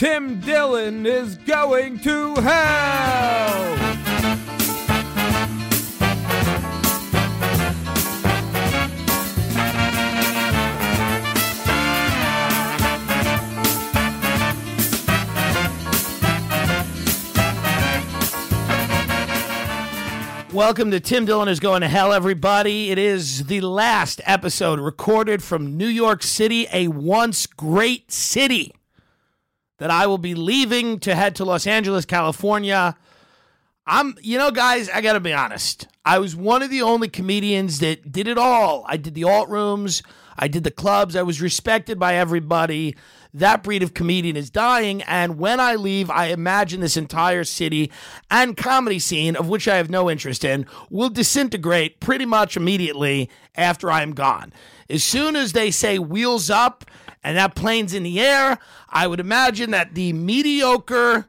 Tim Dillon is going to hell. Welcome to Tim Dillon is Going to Hell, everybody. It is the last episode recorded from New York City, a once great city that I will be leaving to head to Los Angeles, California. I'm, you know, guys, I got to be honest. I was one of the only comedians that did it all. I did the alt rooms, I did the clubs, I was respected by everybody that breed of comedian is dying. And when I leave, I imagine this entire city and comedy scene, of which I have no interest in, will disintegrate pretty much immediately after I am gone. As soon as they say wheels up and that plane's in the air, I would imagine that the mediocre.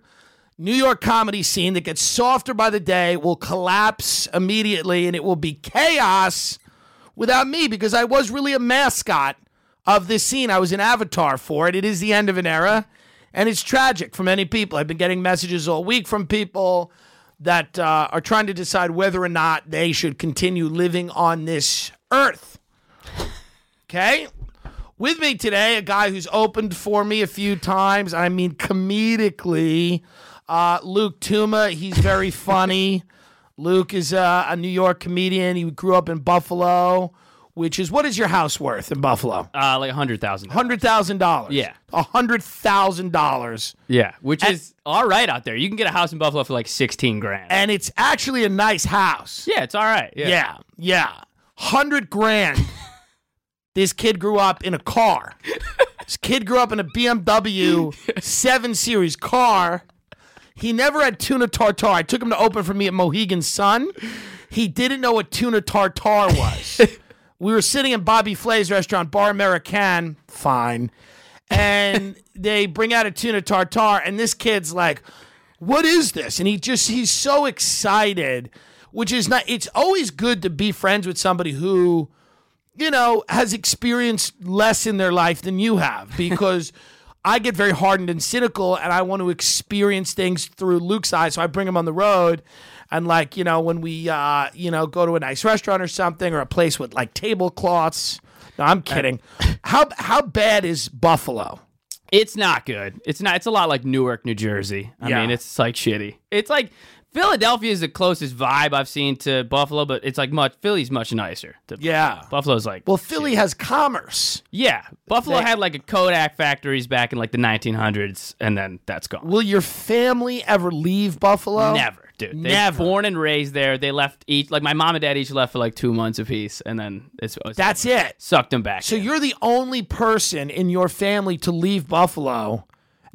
New York comedy scene that gets softer by the day will collapse immediately and it will be chaos without me because I was really a mascot of this scene. I was an avatar for it. It is the end of an era, and it's tragic for many people. I've been getting messages all week from people that uh, are trying to decide whether or not they should continue living on this earth. Okay? With me today, a guy who's opened for me a few times. I mean, comedically, uh, Luke Touma. He's very funny. Luke is uh, a New York comedian. He grew up in Buffalo which is what is your house worth in Buffalo? Uh, like a hundred thousand. Hundred thousand dollars. Yeah, a hundred thousand dollars. Yeah, which and, is all right out there. You can get a house in Buffalo for like sixteen grand, and it's actually a nice house. Yeah, it's all right. Yeah, yeah, yeah. hundred grand. this kid grew up in a car. this kid grew up in a BMW Seven Series car. He never had tuna tartar. I took him to open for me at Mohegan Sun. He didn't know what tuna tartar was we were sitting in Bobby Flay's restaurant, Bar Americain, fine, and they bring out a tuna tartar, and this kid's like, "What is this?" And he just he's so excited, which is not. It's always good to be friends with somebody who, you know, has experienced less in their life than you have, because. I get very hardened and cynical, and I want to experience things through Luke's eyes. So I bring him on the road, and like you know when we uh, you know go to a nice restaurant or something or a place with like tablecloths. No, I'm kidding. how how bad is Buffalo? It's not good. It's not. It's a lot like Newark, New Jersey. I yeah. mean, it's like shitty. It's like Philadelphia is the closest vibe I've seen to Buffalo, but it's like much Philly's much nicer. yeah, Buffalo's like well, Philly has commerce. Yeah, Buffalo they, had like a Kodak factories back in like the 1900s, and then that's gone. Will your family ever leave Buffalo? Never dude. They're Never. born and raised there. They left each like my mom and dad each left for like two months apiece, and then it's, it's that's it. Sucked them back. So in. you're the only person in your family to leave Buffalo,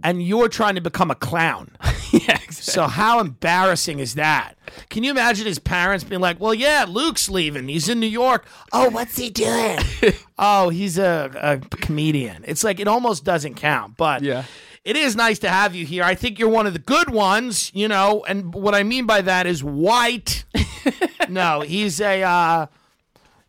and you're trying to become a clown. yeah. Exactly. So how embarrassing is that? Can you imagine his parents being like, "Well, yeah, Luke's leaving. He's in New York. Oh, what's he doing? oh, he's a, a comedian." It's like it almost doesn't count, but yeah it is nice to have you here. I think you're one of the good ones, you know, and what I mean by that is white. no, he's a uh,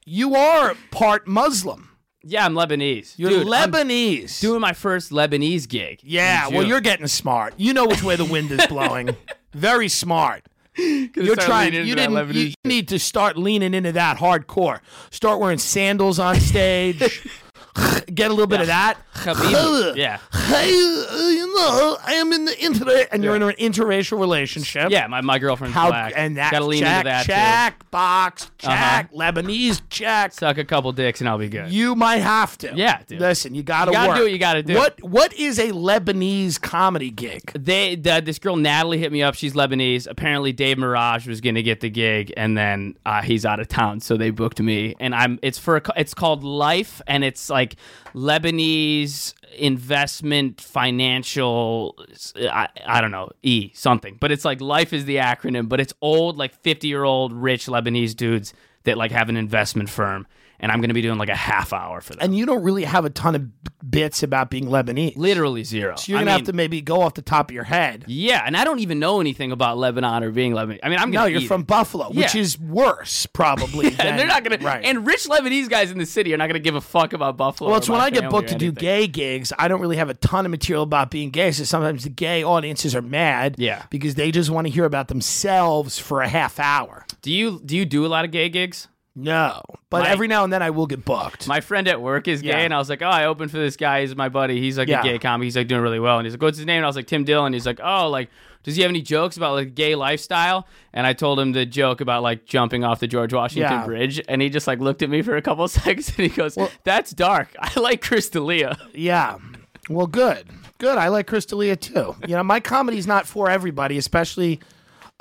you are part Muslim. Yeah, I'm Lebanese. You're Dude, Lebanese. I'm doing my first Lebanese gig. Yeah, well, you're getting smart. You know which way the wind is blowing. Very smart. You're trying. You didn't. You need to start leaning into that hardcore. Start wearing sandals on stage. get a little bit of that. Yeah. Hey, uh, you know, I am in the inter, and you're in an interracial relationship. Yeah, my, my girlfriend's How black. and that Gotta lean check, into that too. check box check Uh-huh. Lebanese check. Suck a couple dicks and I'll be good. You might have to. Yeah, dude. Listen, you gotta You gotta work. do what you gotta do. What What is a Lebanese comedy gig? they the, this girl Natalie hit me up. She's Lebanese. Apparently, Dave Merheje was gonna get the gig, and then uh, he's out of town, so they booked me. And I'm it's for a, co- it's called Life, and it's like Lebanese investment financial. I, I don't know e something, but it's like Life is the acronym, but it's old like fifty year old rich Lebanese dudes that like have an investment firm, and I'm gonna be doing like a half hour for that. And you don't really have a ton of bits about being Lebanese. Literally zero. So you're gonna have to maybe go off the top of your head. Yeah, and I don't even know anything about Lebanon or being Lebanese. I mean, I'm No, gonna you're eat from it. Buffalo, which is worse probably. than- and they're not gonna. Right. And rich Lebanese guys in the city are not gonna give a fuck about Buffalo. well, it's when I get booked to do gay gigs, I don't really have a ton of material about being gay. So sometimes the gay audiences are mad, Yeah. because they just want to hear about themselves for a half hour. Do you do you do a lot of gay gigs? No, but My- every now and then I will get booked. My friend at work is gay, Yeah. and I was like, "Oh, I opened for this guy. He's my buddy. He's like Yeah. a gay comic. He's like doing really well." And he's like, "What's his name?" And I was like, "Tim Dillon." He's like, "Oh, like." Does he have any jokes about like gay lifestyle? And I told him the joke about like jumping off the George Washington Yeah. Bridge, and he just like looked at me for a couple of seconds, and he goes, "That's dark. I like Chris D'Elia." Yeah. Well, good. Good. I like Chris D'Elia too. You know, my comedy's not for everybody, especially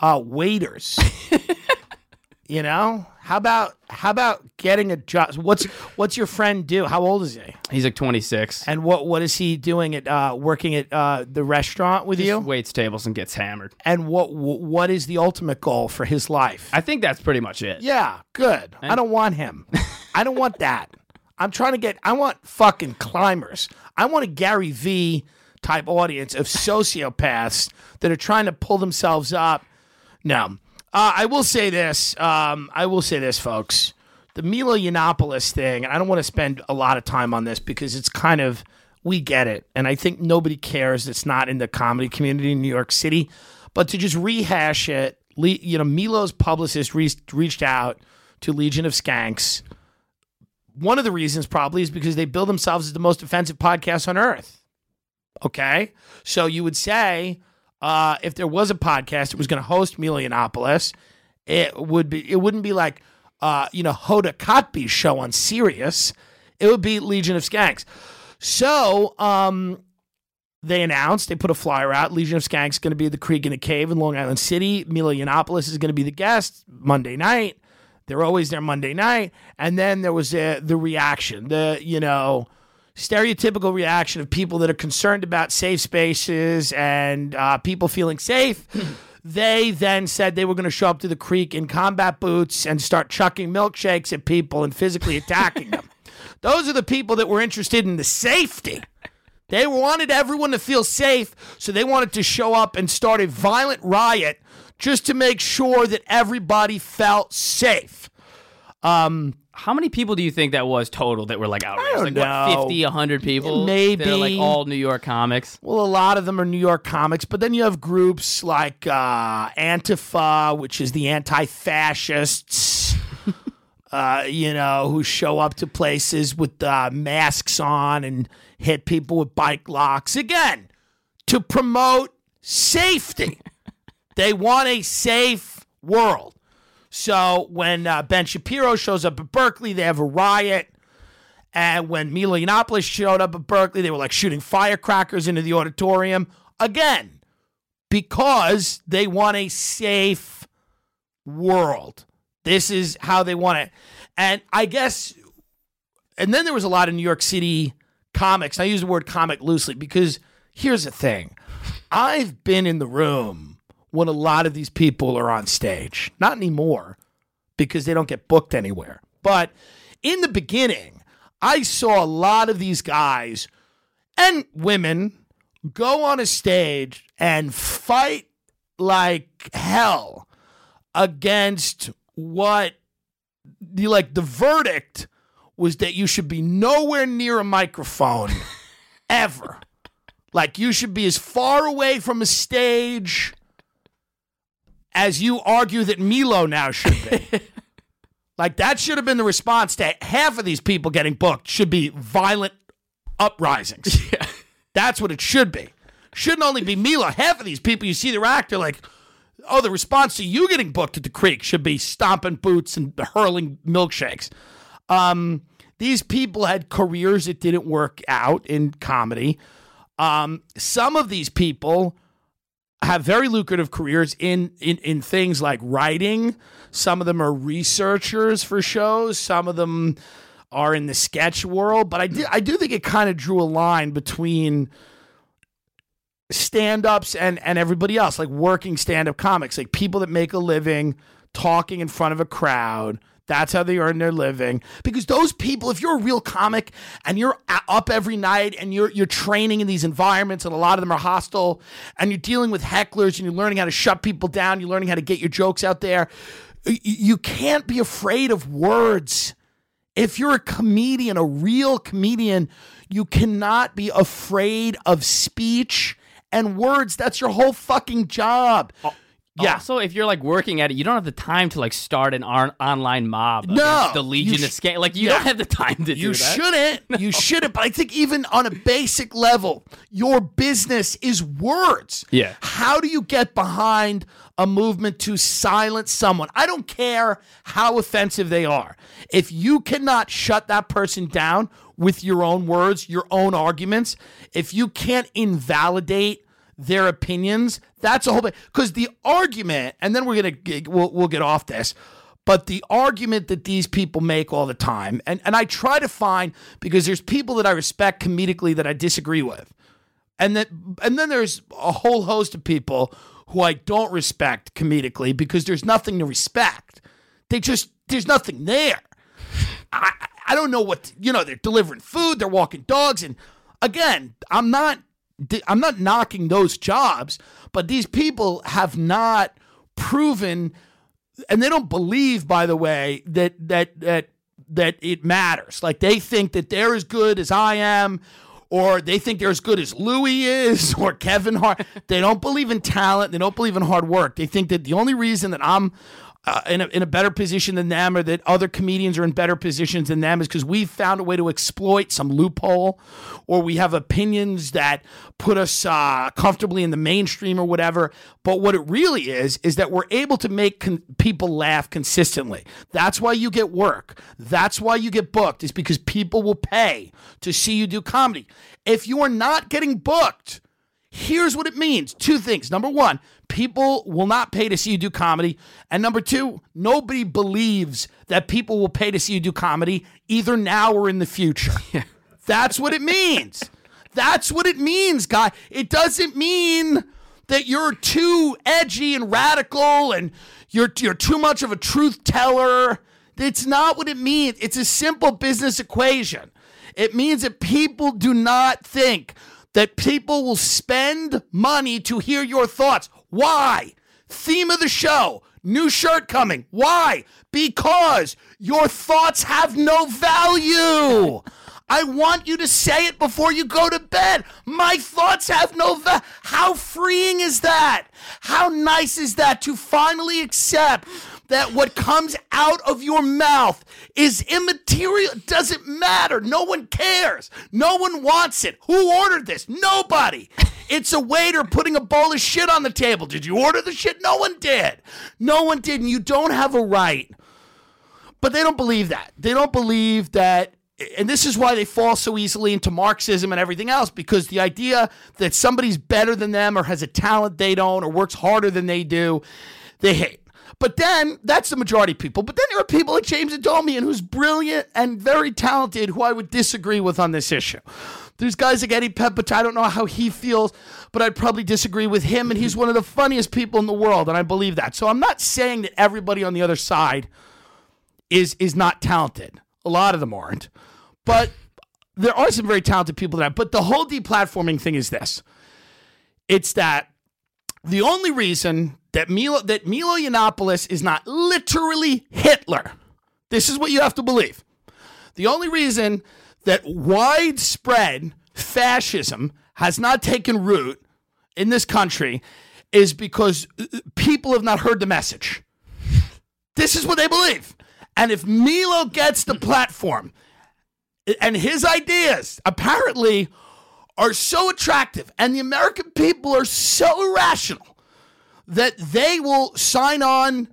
uh, waiters. you know, how about how about getting a job? What's what's your friend do? How old is he? He's like 26. And what what is he doing at uh, working at uh, the restaurant with Just you? waits tables and gets hammered. And what what is the ultimate goal for his life? I think that's pretty much it. Yeah, good. I don't want him. I don't want that. I'm trying to get. I want fucking climbers. I want a Gary Vee type audience of sociopaths that are trying to pull themselves up. No, uh, I will say this. Um, I will say this, folks. The Milo Yiannopoulos thing, and I don't want to spend a lot of time on this because it's kind of we get it, and I think nobody cares. It's not in the comedy community in New York City, but to just rehash it, you know, Milo's publicist re- reached out to Legion of Skanks. One of the reasons probably is because they bill themselves as the most offensive podcast on earth. Okay, so you would say uh, if there was a podcast that was going to host Milo it would be it wouldn't be like uh, you know Hoda Kotb's show on Sirius. It would be Legion of Skanks. So um, they announced they put a flyer out. Legion of Skanks is going to be the Creek in a Cave in Long Island City. Milo is going to be the guest Monday night. They're always there Monday night. And then there was uh, the reaction, the you know stereotypical reaction of people that are concerned about safe spaces and uh, people feeling safe. they then said they were going to show up to the creek in combat boots and start chucking milkshakes at people and physically attacking them. Those are the people that were interested in the safety. They wanted everyone to feel safe, so they wanted to show up and start a violent riot just to make sure that everybody felt safe. How many people do you think that was total that were like outraged? I don't like know. what, 50, 100 people? Maybe. They're like all New York comics. Well, a lot of them are New York comics, but then you have groups like uh, Antifa, which is the anti fascists, uh, you know, who show up to places with uh, masks on and hit people with bike locks. Again, to promote safety. they want a safe world. So when uh, Ben Shapiro shows up at Berkeley, they have a riot. And when Milo Yiannopoulos showed up at Berkeley, they were like shooting firecrackers into the auditorium. Again, because they want a safe world. This is how they want it. And I guess, and then there was a lot of New York City comics. I use the word comic loosely because here's the thing I've been in the room when a lot of these people are on stage. Not anymore because they don't get booked anywhere. But in the beginning, I saw a lot of these guys and women go on a stage and fight like hell against what the like the verdict was that you should be nowhere near a microphone ever. Like you should be as far away from a stage as you argue that Milo now should be. like that should have been the response to half of these people getting booked should be violent uprisings. That's what it should be. Shouldn't only be Milo. Half of these people you see their actor like, oh, the response to you getting booked at the creek should be stomping boots and hurling milkshakes. Um, these people had careers that didn't work out in comedy. Um, some of these people have very lucrative careers in, in in things like writing. Some of them are researchers for shows. Some of them are in the sketch world. But I do I do think it kind of drew a line between stand-ups and and everybody else, like working stand-up comics, like people that make a living talking in front of a crowd. That's how they earn their living. Because those people, if you're a real comic and you're up every night and you're you're training in these environments and a lot of them are hostile and you're dealing with hecklers and you're learning how to shut people down, you're learning how to get your jokes out there. You can't be afraid of words. If you're a comedian, a real comedian, you cannot be afraid of speech and words. That's your whole fucking job. Oh, Yeah. Also, if you're like working at it, you don't have the time to like start an on- online mob. No, the Legion you of sh- Scam. Like you Yeah. don't have the time to You do that. shouldn't. You shouldn't. But I think even on a basic level, your business is words. Yeah. How do you get behind a movement to silence someone? I don't care how offensive they are. If you cannot shut that person down with your own words, your own arguments, if you can't invalidate their opinions, that's a whole. Because the argument, and then we're gonna we'll, we'll get off this. But the argument that these people make all the time, and, and I try to find because there's people that I respect comedically that I disagree with. And that and then there's a whole host of people who I don't respect comedically because there's nothing to respect. They just there's nothing there. I I don't know what you know. They're delivering food, they're walking dogs, and again, I'm not I'm not knocking those jobs, but these people have not proven and they don't believe by the way that that that that it matters. Like they think that they're as good as i am or they think they're as good as louis is or kevin hart. They don't believe in talent. They don't believe in hard work. They think that the only reason that i'm uh, in, a, in a better position than them or that other comedians are in better positions than them is because we've found a way to exploit some loophole or we have opinions that put us uh, comfortably in the mainstream or whatever. But what it really is, is that we're able to make con- people laugh consistently. That's why you get work. That's why you get booked, is because people will pay to see you do comedy. If you are not getting booked, Here's what it means two things. Number one, people will not pay to see you do comedy. And number two, nobody believes that people will pay to see you do comedy either now or in the future. That's what it means. That's what it means, guy. It doesn't mean that you're too edgy and radical and you're, you're too much of a truth teller. It's not what it means. It's a simple business equation. It means that people do not think that people will spend money to hear your thoughts. Why? Theme of the show, new shirt coming. Why? Because your thoughts have no value. I want you to say it before you go to bed. My thoughts have no value. How freeing is that? How nice is that to finally accept that what comes out of your mouth is immaterial? It doesn't matter. No one cares. No one wants it. Who ordered this? Nobody. It's a waiter putting a bowl of shit on the table. Did you order the shit? No one did. No one did. And you don't have a right. But they don't believe that. They don't believe that. And this is why they fall so easily into Marxism and everything else because the idea that somebody's better than them or has a talent they don't or works harder than they do, they hate. But then that's the majority of people. But then there are people like James Adomian, who's brilliant and very talented, who I would disagree with on this issue. There's guys like Eddie Pepitone. I don't know how he feels, but I'd probably disagree with him. And he's one of the funniest people in the world, and I believe that. So I'm not saying that everybody on the other side is is not talented. A lot of them aren't, but there are some very talented people that. But the whole deplatforming thing is this: it's that the only reason that Milo that Milo Yiannopoulos is not literally Hitler. This is what you have to believe. The only reason that widespread fascism has not taken root in this country is because uh, people have not heard the message. This is what they believe. And if Milo gets the platform, and his ideas apparently are so attractive, and the American people are so irrational that they will sign on.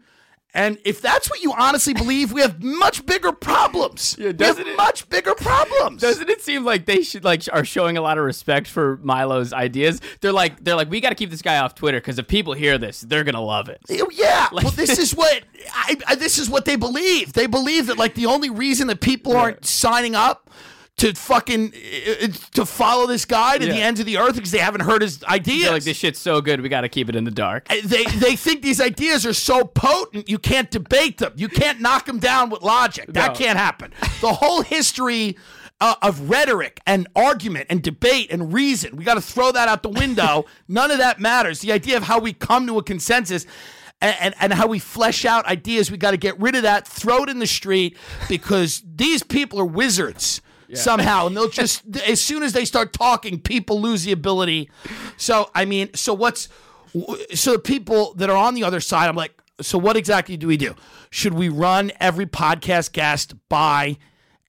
And if that's what you honestly believe, we have much bigger problems. we have it- much bigger problems. Doesn't it seem like they should like are showing a lot of respect for Milo's ideas? They're like they're like we got to keep this guy off Twitter because if people hear this, they're gonna love it. Oh, Yeah, well, this is what I, I, this is what they believe. They believe that like the only reason that people aren't signing up to fucking uh, to follow this guy to the ends of the earth because they haven't heard his ideas. They're like this shit's so good, we got to keep it in the dark. they they think these ideas are so potent you can't debate them. You can't knock them down with logic. That No. can't happen. The whole history uh, of rhetoric and argument and debate and reason, we got to throw that out the window. None of that matters. The idea of how we come to a consensus. And, and, and how we flesh out ideas, we got to get rid of that, throw it in the street because these people are wizards somehow. And they'll just, as soon as they start talking, people lose the ability. So, I mean, so what's, so the people that are on the other side, I'm like, so what exactly do we do? Should we run every podcast guest by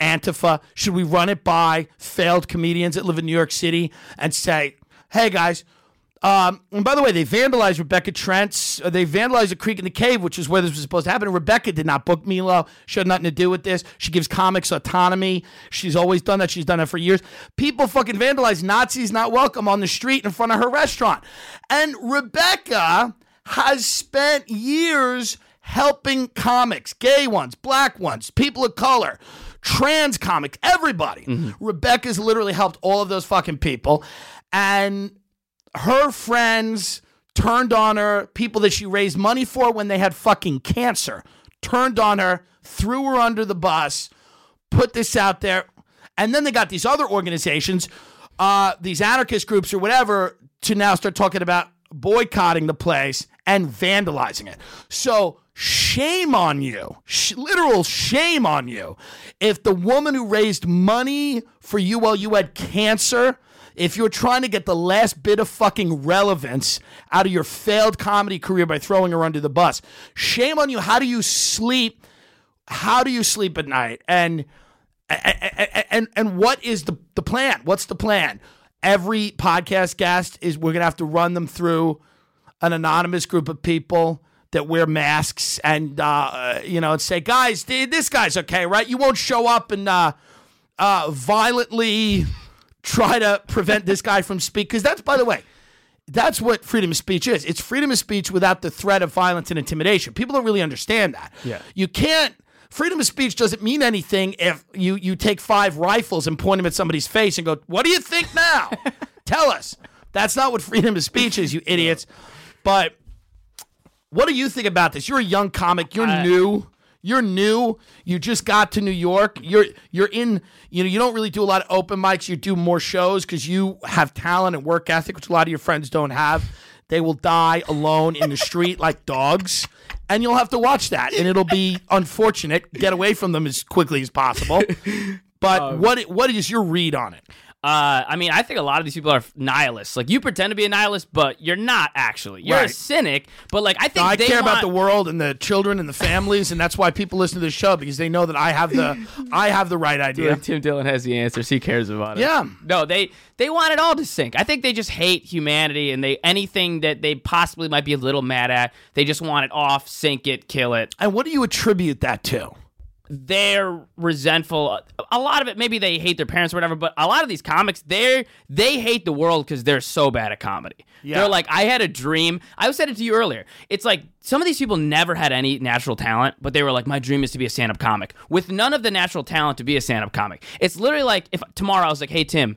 Antifa? Should we run it by failed comedians that live in New York City and say, hey guys, um, and by the way, they vandalized Rebecca Trent's. Uh, they vandalized the Creek and the Cave, which is where this was supposed to happen. And Rebecca did not book Milo. She had nothing to do with this. She gives comics autonomy. She's always done that. She's done that for years. People fucking vandalize Nazis not welcome on the street in front of her restaurant. And Rebecca has spent years helping comics, gay ones, black ones, people of color, trans comics, everybody. Rebecca's literally helped all of those fucking people. And her friends turned on her, people that she raised money for when they had fucking cancer, turned on her, threw her under the bus, put this out there. And then they got these other organizations, uh, these anarchist groups or whatever, to now start talking about boycotting the place and vandalizing it. So shame on you, Sh- literal shame on you. If the woman who raised money for you while you had cancer, if you're trying to get the last bit of fucking relevance out of your failed comedy career by throwing her under the bus, shame on you. How do you sleep? How do you sleep at night? And and and, and what is the the plan? What's the plan? Every podcast guest is we're gonna have to run them through an anonymous group of people that wear masks and uh, uh, you know and say, guys, th- this guy's okay, right? You won't show up and uh, uh, violently try to prevent this guy from speak because that's by the way that's what freedom of speech is. It's freedom of speech without the threat of violence and intimidation. People don't really understand that. Yeah. you can't freedom of speech doesn't mean anything if you you take five rifles and point them at somebody's face and go what do you think now? Tell us. That's not what freedom of speech is you idiots. But what do you think about this? You're a young comic. You're new you're new. You just got to New York. You're you're in. You know you don't really do a lot of open mics. You do more shows because you have talent and work ethic, which a lot of your friends don't have. They will die alone in the street like dogs, and you'll have to watch that, and it'll be unfortunate. Get away from them as quickly as possible. But um, what what is your read on it? Uh, I mean, I think a lot of these people are nihilists. Like you pretend to be a nihilist, but you're not actually. You're a cynic. But like I think I they care about the world and the children and the families, and that's why people listen to this show because they know that I have the I have the right idea. Like Tim Dillon has the answers. He cares about it. Yeah. No, they they want it all to sink. I think they just hate humanity and they anything that they possibly might be a little mad at. They just want it off, sink it, kill it. And what do you attribute that to? They're resentful. A lot of it, maybe they hate their parents or whatever. But a lot of these comics, they they hate the world because they're so bad at comedy. Yeah. They're like, I had a dream. I said it to you earlier. It's like some of these people never had any natural talent, but they were like, my dream is to be a stand up comic with none of the natural talent to be a stand up comic. It's literally like if tomorrow I was like, hey, Tim,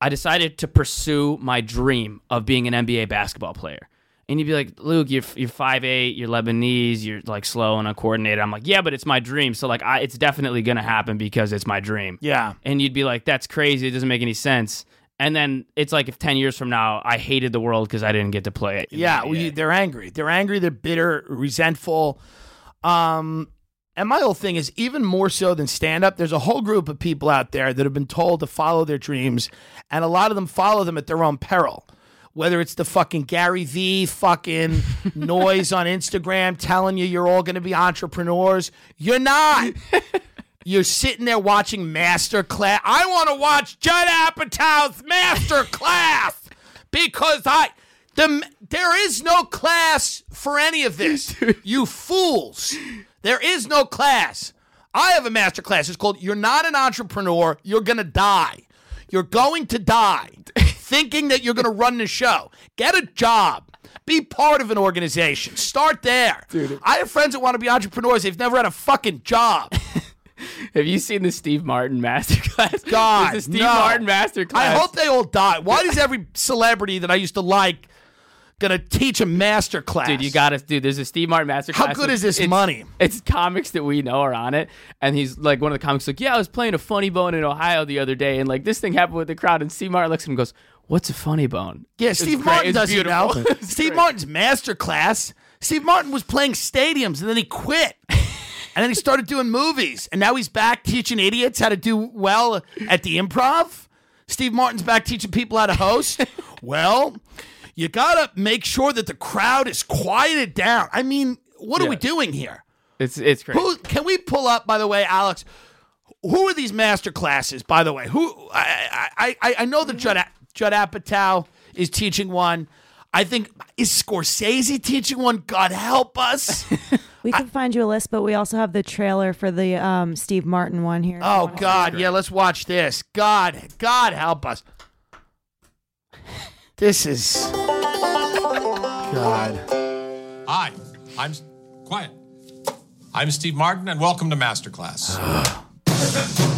I decided to pursue my dream of being an NBA basketball player. And you'd be like, Luke, you're you're five eight, you're Lebanese, you're like slow and uncoordinated. I'm like, yeah, but it's my dream. So like, I, it's definitely gonna happen because it's my dream. Yeah. And you'd be like, that's crazy. It doesn't make any sense. And then it's like if ten years from now, I hated the world because I didn't get to play it. the Yeah, well, you, they're angry. They're angry. They're bitter, resentful. Um, and my whole thing is even more so than stand up. There's a whole group of people out there that have been told to follow their dreams, and a lot of them follow them at their own peril. Whether it's the fucking Gary Vee fucking noise on Instagram telling you you're all going to be entrepreneurs, you're not. You're sitting there watching master class. I want to watch Judd Apatow's master class because I the there is no class for any of this. you fools. There is no class. I have a master class. It's called You're Not an Entrepreneur, You're Gonna Die. You're going to die thinking that you're gonna run the show. Get a job. Be part of an organization. Start there. Dude. I have friends that want to be entrepreneurs. They've never had a fucking job. Have you seen the Steve Martin masterclass? God, a Steve no. Martin masterclass. I hope they all die. Why does every celebrity that I used to like gonna teach a master class? Dude, you got to dude. There's a Steve Martin masterclass. How good is this It's- money? It's comics that we know are on it, and he's like one of the comics. Like, yeah, I was playing a funny bone in Ohio the other day, and like this thing happened with the crowd, and Steve Martin looks at him and goes, "What's a funny bone?" Yeah, Steve great. Martin It's doesn't beautiful. It's Steve great. Martin's master class. Steve Martin was playing stadiums and then he quit. and then he started doing movies. And now he's back teaching idiots how to do well at the improv. Steve Martin's back teaching people how to host. well, you gotta make sure that the crowd is quieted down. I mean, what are Yeah. we doing here? It's it's great. Who can we pull up? By the way, Alex, who are these master classes? By the way, who I I I, I know A- Judd Apatow is teaching one. I think is Scorsese teaching one. God help us. We can find you a list, but we also have the trailer for the um, Steve Martin one here. oh God, yeah. Let's watch this. God, God help us. This is God. Hi, I'm quiet. I'm Steve Martin, and welcome to Masterclass.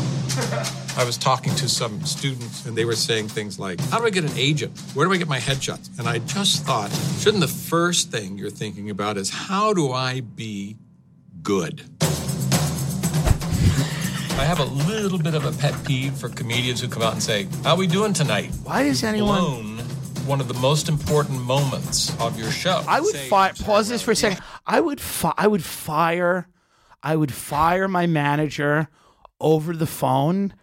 I was talking to some students, and they were saying things like, How do I get an agent? Where do I get my headshots? And I just thought, shouldn't the first thing you're thinking about is, How do I be good? I have a little bit of a pet peeve for comedians who come out and say, How are we doing tonight? Why does anyone? Blown one of the most important moments of your show. I would fire. Pause this for a second. I would. Fi- I would fire. I would fire my manager over the phone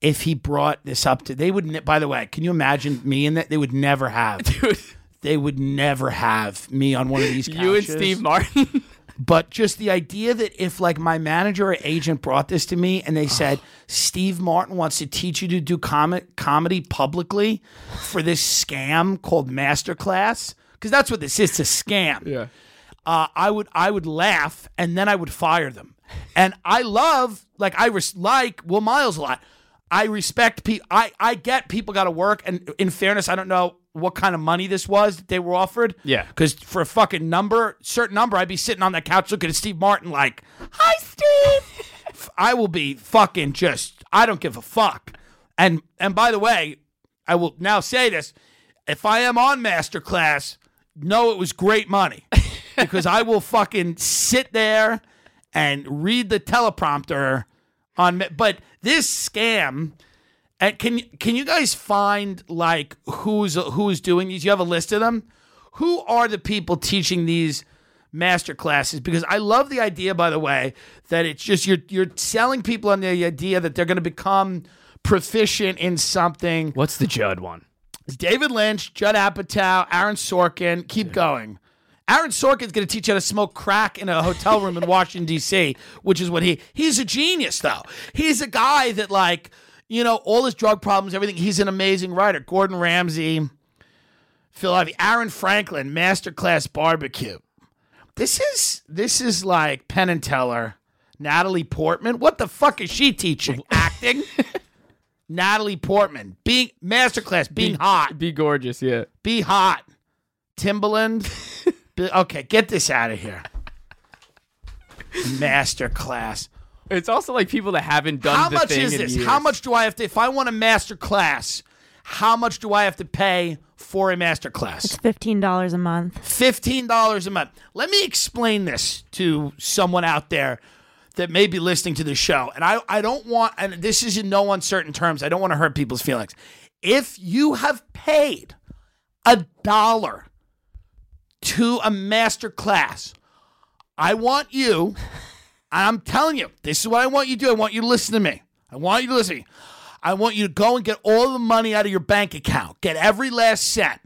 if he brought this up to. They would. Ne- by the way, can you imagine me and that? They would never have. Dude, They would never have me on one of these. you and. Steve Martin. But just the idea that if like my manager or agent brought this to me and they said Steve Martin wants to teach you to do com- comedy publicly for this scam called Masterclass because that's what this is, it's a scam. Yeah. Uh, I would I would laugh and then I would fire them. And I love like I res- like Will Miles a lot. I respect people. I I get people got to work. And in fairness, I don't know what kind of money this was that they were offered. Yeah. Because for a fucking number, certain number, I'd be sitting on that couch looking at Steve Martin like, "Hi, Steve." I will be fucking just. I don't give a fuck. And and by the way, I will now say this: if I am on Masterclass, know it was great money because I will fucking sit there and read the teleprompter on. But this scam. And can can you guys find like who's who's doing these? You have a list of them. Who are the people teaching these master classes? Because I love the idea, by the way, that it's just you're you're selling people on the idea that they're going to become proficient in something. What's the Judd one? It's David Lynch, Judd Apatow, Aaron Sorkin. Keep going. Aaron Sorkin's going to teach you how to smoke crack in a hotel room in Washington D.C., which is what he he's a genius though. He's a guy that like you know all his drug problems, everything. He's an amazing writer. Gordon Ramsay, Phil Ivey, Aaron Franklin, Masterclass Barbecue. This is this is like Penn and Teller, Natalie Portman. What the fuck is she teaching? Acting. Natalie Portman, being masterclass, being hot. Be gorgeous, yeah. Be hot. Timbaland. Be- okay, get this out of here. Master class. It's also like people that haven't done How the much thing is this? years. How much do I have to if I want a master class? How much do I have to pay for a master class? It's fifteen dollars a month. $15 a month. Let me explain this to someone out there that may be listening to the show. And I, I don't want, and this is in no uncertain terms, I don't want to hurt people's feelings. If you have paid a dollar to a master class, I want you, I'm telling you, this is what I want you to do. I want you to listen to me. I want you to listen to me. I want you to go and get all the money out of your bank account. Get every last cent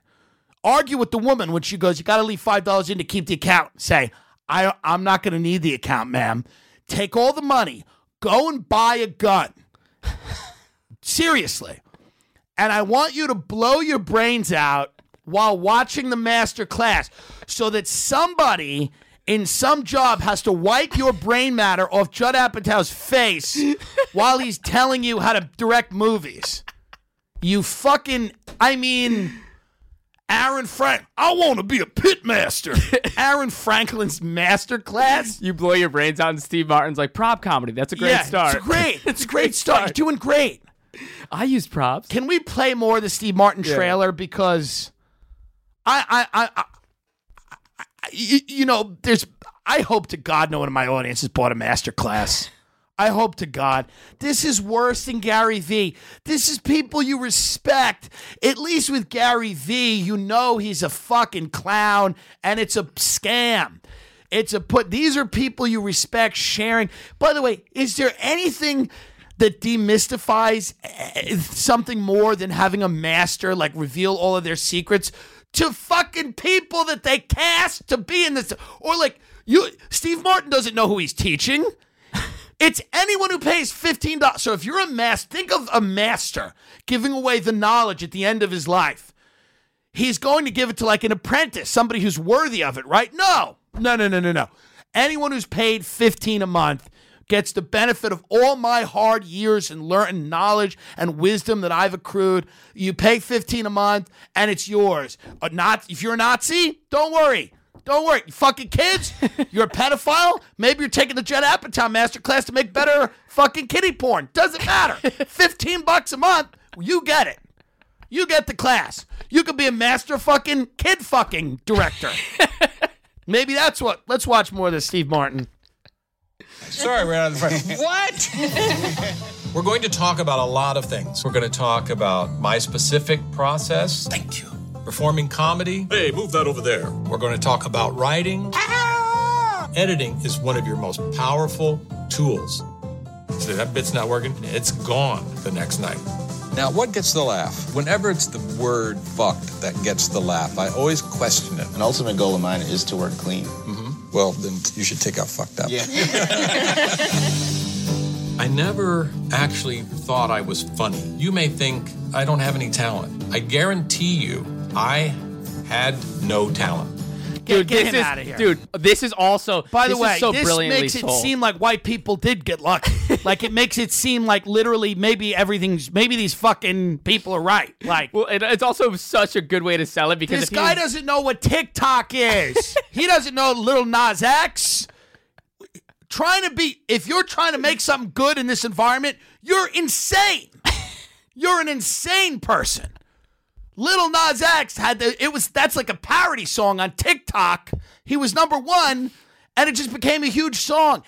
argue with the woman when she goes, "You got to leave five dollars in to keep the account." Say, "I I'm not going to need the account, ma'am. Take all the money, Go and buy a gun. Seriously. And I want you to blow your brains out while watching the master class so that somebody in some job has to wipe your brain matter off Judd Apatow's face while he's telling you how to direct movies. You fucking, I mean, Aaron Frank. I want to be a pit master. Aaron Franklin's master class. You blow your brains out, and Steve Martin's like prop comedy. That's a great yeah, start. It's great. It's a great start. You're doing great. I use props. Can we play more of the Steve Martin trailer because I I I, I, you, you know there's I hope to God no one in my audience has bought a master class. I hope to God. This is worse than Gary Vee. This is people you respect. At least with Gary Vee, you know he's a fucking clown and it's a scam. It's a put. These are people you respect sharing. By the way, is there anything that demystifies eh, something more than having a master like reveal all of their secrets to fucking people that they cast to be in this or like you Steve Martin doesn't know who he's teaching. It's anyone who pays $15. So if you're a master, think of a master giving away the knowledge at the end of his life. He's going to give it to like an apprentice, somebody who's worthy of it, right? No. No, no, no, no, no. Anyone who's paid 15 a month gets the benefit of all my hard years and learning knowledge and wisdom that I've accrued. You pay 15 a month and it's yours. Uh, not if you're a Nazi, don't worry. Don't worry, you fucking kids. You're a pedophile. Maybe you're taking the Judd Apatow masterclass to make better fucking kitty porn. Doesn't matter. Fifteen bucks a month, you get it. You get the class. You could be a master fucking kid fucking director. Maybe that's what. Let's watch more of this, Steve Martin. Sorry, we're out of the front. what? We're going to talk about a lot of things. We're going to talk about my specific process. Thank you. Performing comedy. Hey, move that over there. We're going to talk about writing. Ah! Editing is one of your most powerful tools. So that bit's not working. It's gone the next night. Now, what gets the laugh? Whenever it's the word fucked that gets the laugh, I always question it. An ultimate goal of mine is to work clean. Mm-hmm. Well, then you should take out fucked up. Yeah. I never actually thought I was funny. You may think I don't have any talent. I guarantee you, I had no talent. Get, get this him is, out of here. dude. This is also. By the way, so this makes it told. seem like white people did get lucky. like it makes it seem like literally maybe everything's maybe these fucking people are right. Like Well, it, it's also such a good way to sell it because this guy was- doesn't know what TikTok is. he doesn't know Little Nas X. Trying to be, if you're trying to make something good in this environment, you're insane. You're an insane person. Little Nas X had the, it was, that's like a parody song on TikTok. He was number one, and it just became a huge song.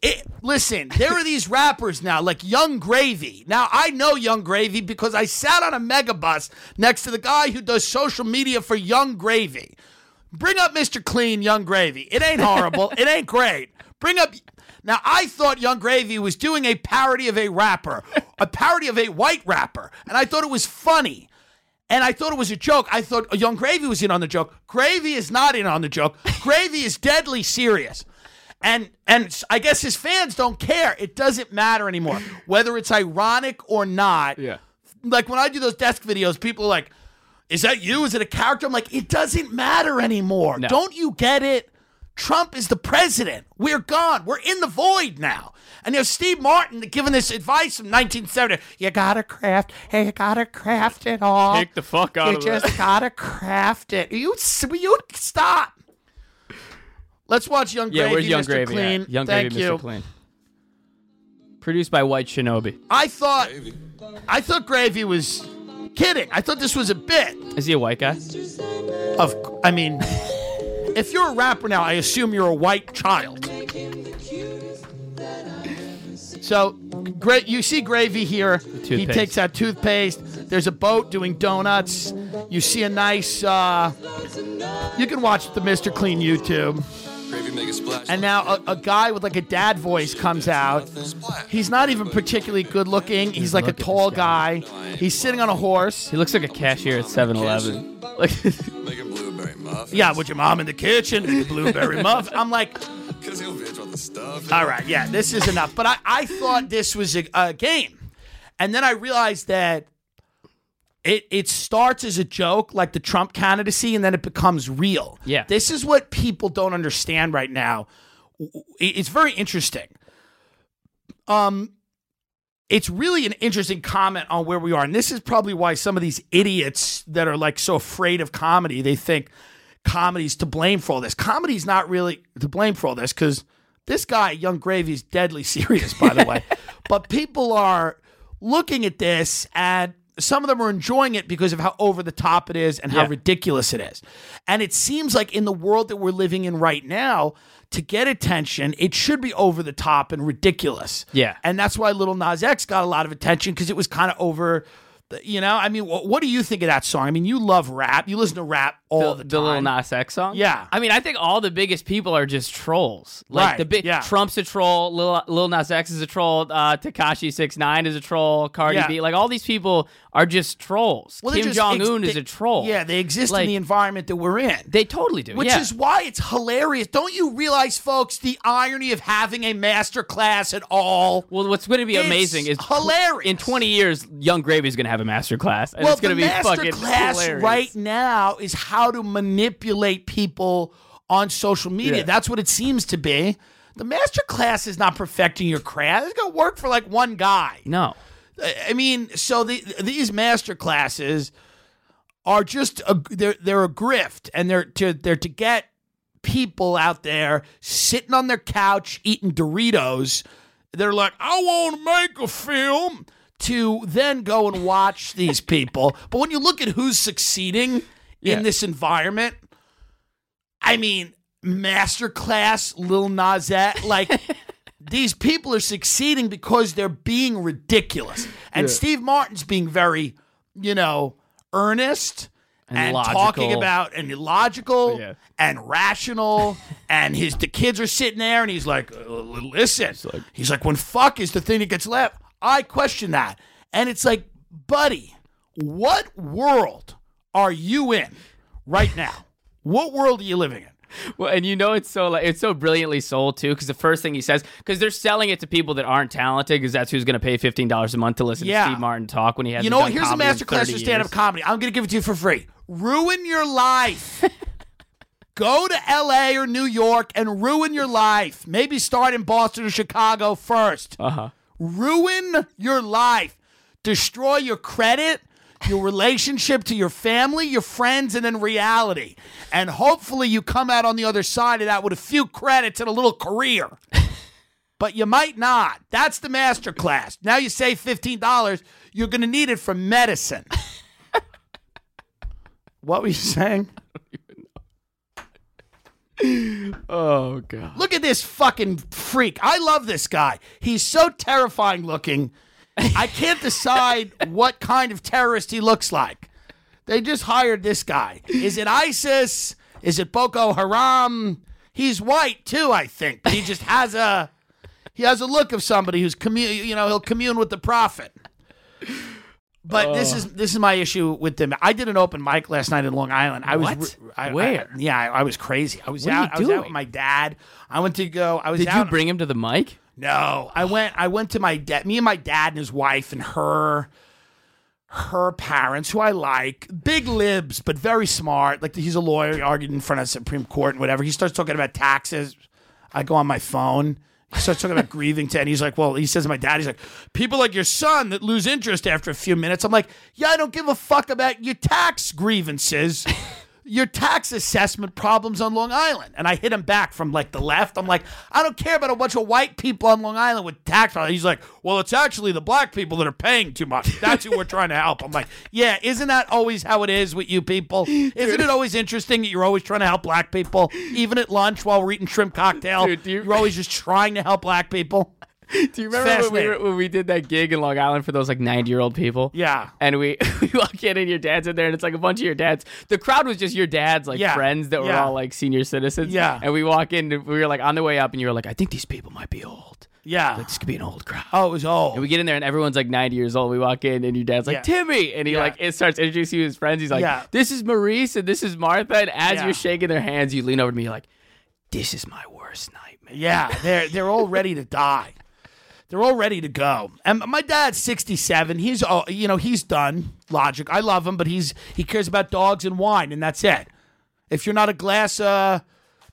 It, listen, there are these rappers now, like Yung Gravy. Now, I know Yung Gravy because I sat on a megabus next to the guy who does social media for Yung Gravy. Bring up Mr. Clean, Yung Gravy. It ain't horrible. it ain't great. Bring up. Now, I thought Yung Gravy was doing a parody of a rapper, a parody of a white rapper, and I thought it was funny. And I thought it was a joke. I thought oh, Yung Gravy was in on the joke. Gravy is not in on the joke. Gravy is deadly serious. And and I guess his fans don't care. It doesn't matter anymore whether it's ironic or not. Yeah. Like when I do those desk videos, people are like, "Is that you? Is it a character?" I'm like, "It doesn't matter anymore. No. Don't you get it? Trump is the president. We're gone. We're in the void now." And there's Steve Martin giving this advice from 1970. You gotta craft. Hey, you gotta craft it all. Take the fuck out You of just that. gotta craft it. You you stop? Let's watch Young Yeah, Gravy, where's Young Mr. Gravy? Clean. At? Young Thank Gravy, you. Mr. Clean. Produced by White Shinobi. I thought, I thought Gravy was kidding. I thought this was a bit. Is he a white guy? Of, I mean, if you're a rapper now, I assume you're a white child. So, great. You see Gravy here. He takes out toothpaste. There's a boat doing donuts. You see a nice. uh You can watch the Mr. Clean YouTube. And now a, a guy with like a dad voice comes out. He's not even particularly good looking. He's like a tall guy. He's sitting on a horse. He looks like a cashier at 7-Eleven. Like, Make a blueberry muffin. Yeah, with your mom in the kitchen, and the blueberry muff. I'm like, All right, yeah, this is enough. But I, I thought this was a, a game. And then I realized that it it starts as a joke, like the Trump candidacy, and then it becomes real. Yeah. This is what people don't understand right now. It's very interesting. Um, it's really an interesting comment on where we are, and this is probably why some of these idiots that are like so afraid of comedy, they think comedy's to blame for all this. Comedy's not really to blame for all this because this guy, Yung Gravy, is deadly serious, by the way. But people are looking at this and some of them are enjoying it because of how over the top it is and how Yeah. ridiculous it is. And it seems like in the world that we're living in right now, to get attention, it should be over the top and ridiculous. Yeah. And that's why Little Nas X got a lot of attention because it was kind of over. The- You know, I mean, what, what do you think of that song? I mean, you love rap. You listen to rap all the, the, the time. little Nas X song. Yeah. I mean, I think all the biggest people are just trolls. Like Right, the big yeah. Trump's a troll. Lil, Lil Nas X is a troll. Uh, Tekashi Six Nine is a troll. Cardi Yeah. B. Like all these people are just trolls. Well, Kim Jong Un ex- is a troll. Yeah, they exist Like, in the environment that we're in. They totally do. Which yeah. is why it's hilarious. Don't you realize, folks, the irony of having a master class at all? Well, what's going to be It's amazing is hilarious. In 20 years, Yung Gravy is going to have a master class, and well, it's going to be master fucking class hilarious. right now is how to manipulate people on social media. Yeah. That's what it seems to be. The master class is not perfecting your craft. It's going to work for like one guy. No. I mean, so the, these master classes are just a, they're they're a grift, and they're to they're to get people out there sitting on their couch eating Doritos. They're like, I want to make a film. To then go and watch these people, but when you look at who's succeeding Yeah. in this environment, I mean, masterclass Lil Nas X, like these people are succeeding because they're being ridiculous. And Steve Martin's being very, you know, earnest and, And talking about and logical Yeah. and rational. and his the kids are sitting there and he's like, "Uh, listen. he's like, when fuck is the thing that gets left, I question that. And it's like, buddy, what world are you in right now? What world are you living in? Well, and you know it's so like it's so brilliantly sold too, because the first thing he says, because they're selling it to people that aren't talented, because that's who's going to pay fifteen dollars a month to listen Yeah. to Steve Martin talk when he has. You know what? Here's a master class for stand up comedy. I'm going to give it to you for free. Ruin your life. Go to LA or New York and ruin your life. Maybe start in Boston or Chicago first. Uh huh. Ruin your life. Destroy your credit, your relationship to your family, your friends, and then reality. And hopefully you come out on the other side of that with a few credits and a little career. But you might not. That's the master class. Now you save $15, you're going to need it for medicine. what were you saying? Oh god. Look at this fucking freak. I love this guy. He's so terrifying looking. I can't decide what kind of terrorist he looks like. They just hired this guy. Is it ISIS? Is it Boko Haram? He's white too, I think. But he just has a he has a look of somebody who's commu- you know, he'll commune with the prophet. But this is this is my issue with them. I did an open mic last night in Long Island. I was What? I- I- Where? yeah, I, I was crazy. I was What out. I was out with my dad. I went to go. I was Did you bring him to the mic? No, I went. I went to my dad. Me and my dad and his wife and her, her parents, who I like, big libs but very smart. Like he's a lawyer. He argued in front of the Supreme Court and whatever. He starts talking about taxes. I go on my phone. He starts talking about grieving to, and he's like, "Well," he says to my dad, "He's like, people like your son that lose interest after a few minutes." I'm like, "Yeah, I don't give a fuck about your tax grievances." Your tax assessment problems on Long Island. And I hit him back from like the left. I'm like, I don't care about a bunch of white people on Long Island with tax problems. He's like, well, it's actually the black people that are paying too much. That's who we're trying to help. I'm like, yeah, isn't that always how it is with you people? Isn't it always interesting that you're always trying to help black people? Even at lunch while we're eating shrimp cocktail, Dude, you- you're always just trying to help black people. Do you remember when we, were, when we did that gig in Long Island for those like 90 year old people? Yeah. And we, we walk in and your dad's in there and it's like a bunch of your dads. The crowd was just your dad's like Yeah. friends that were Yeah. all like senior citizens. Yeah. And we walk in and we were like on the way up and you were like, I think these people might be old. Yeah. Like this could be an old crowd. Oh, it was old. And we get in there and everyone's like 90 years old. We walk in and your dad's like, Yeah. Timmy. And he Yeah. like, it starts introducing you to his friends. He's like, Yeah. this is Maurice and this is Martha. And as you're shaking their hands, you lean over to me, like, this is my worst nightmare. Yeah, they're they're all ready to die. They're all ready to go. And my dad's 67. He's all, you know, he's done. Logic. I love him, but he's he cares about dogs and wine and that's it. If you're not a glass uh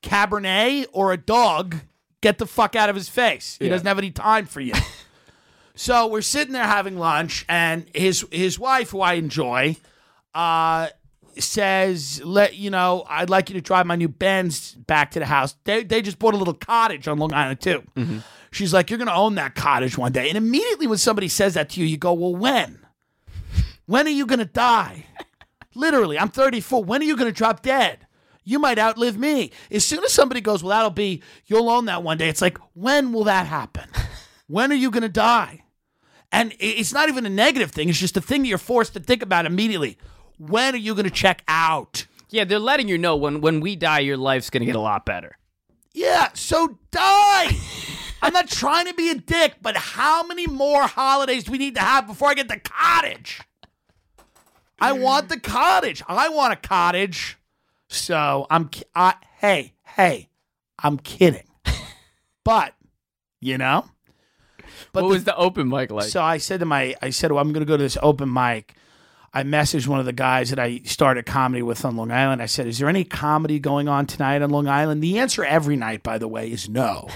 Cabernet or a dog, get the fuck out of his face. He Yeah. doesn't have any time for you. so we're sitting there having lunch and his his wife who I enjoy uh says, "Let you know, I'd like you to drive my new Benz back to the house." They they just bought a little cottage on Long Island too. She's like, "You're going to own that cottage one day." And immediately when somebody says that to you, you go, "Well, when? When are you going to die?" Literally, I'm 34. When are you going to drop dead? You might outlive me. As soon as somebody goes, "Well, that'll be you'll own that one day." It's like, "When will that happen? when are you going to die?" And it's not even a negative thing. It's just a thing that you're forced to think about immediately. When are you going to check out? Yeah, they're letting you know when when we die, your life's gonna get a lot better. Yeah, so die. I'm not trying to be a dick, but how many more holidays do we need to have before I get the cottage? I want the cottage. I want a cottage. So I'm, I, hey, hey, I'm kidding. But, you know? But what the- was the open mic like? so I said to my, I said, well, I'm going to go to this open mic. I messaged one of the guys that I started comedy with on Long Island. I said, is there any comedy going on tonight on Long Island? The answer every night, by the way, is no.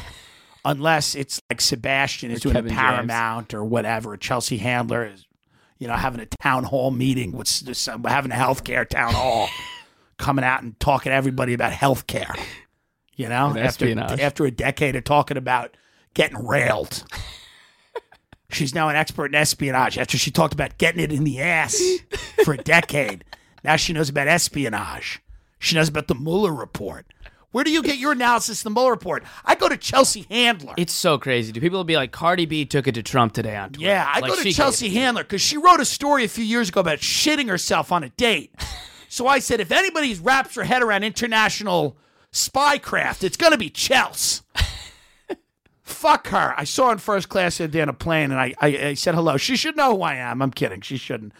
Unless it's like Sebastian is Or doing Kevin a James. Paramount or whatever. Chelsea Handler is, you know, having a town hall meeting with s- having a healthcare town hall, coming out and talking to everybody about healthcare. You know, And after espionage. after a decade of talking about getting railed. She's now an expert in espionage after she talked about getting it in the ass for a decade. Now she knows about espionage. She knows about the Mueller report. Where do you get your analysis of the Mueller report? I go to Chelsea Handler. it's so crazy. Do people will be like Cardi B took it to Trump today on Twitter? Yeah, I Like, go to Chelsea. Handler because she wrote a story a few years ago about shitting herself on a date. so I said, if anybody wraps her head around international spycraft, it's going to be Chelsea. Fuck her. I saw her in first class the other day on a plane, and I, I, I said hello. She should know who I am. I'm kidding. She shouldn't.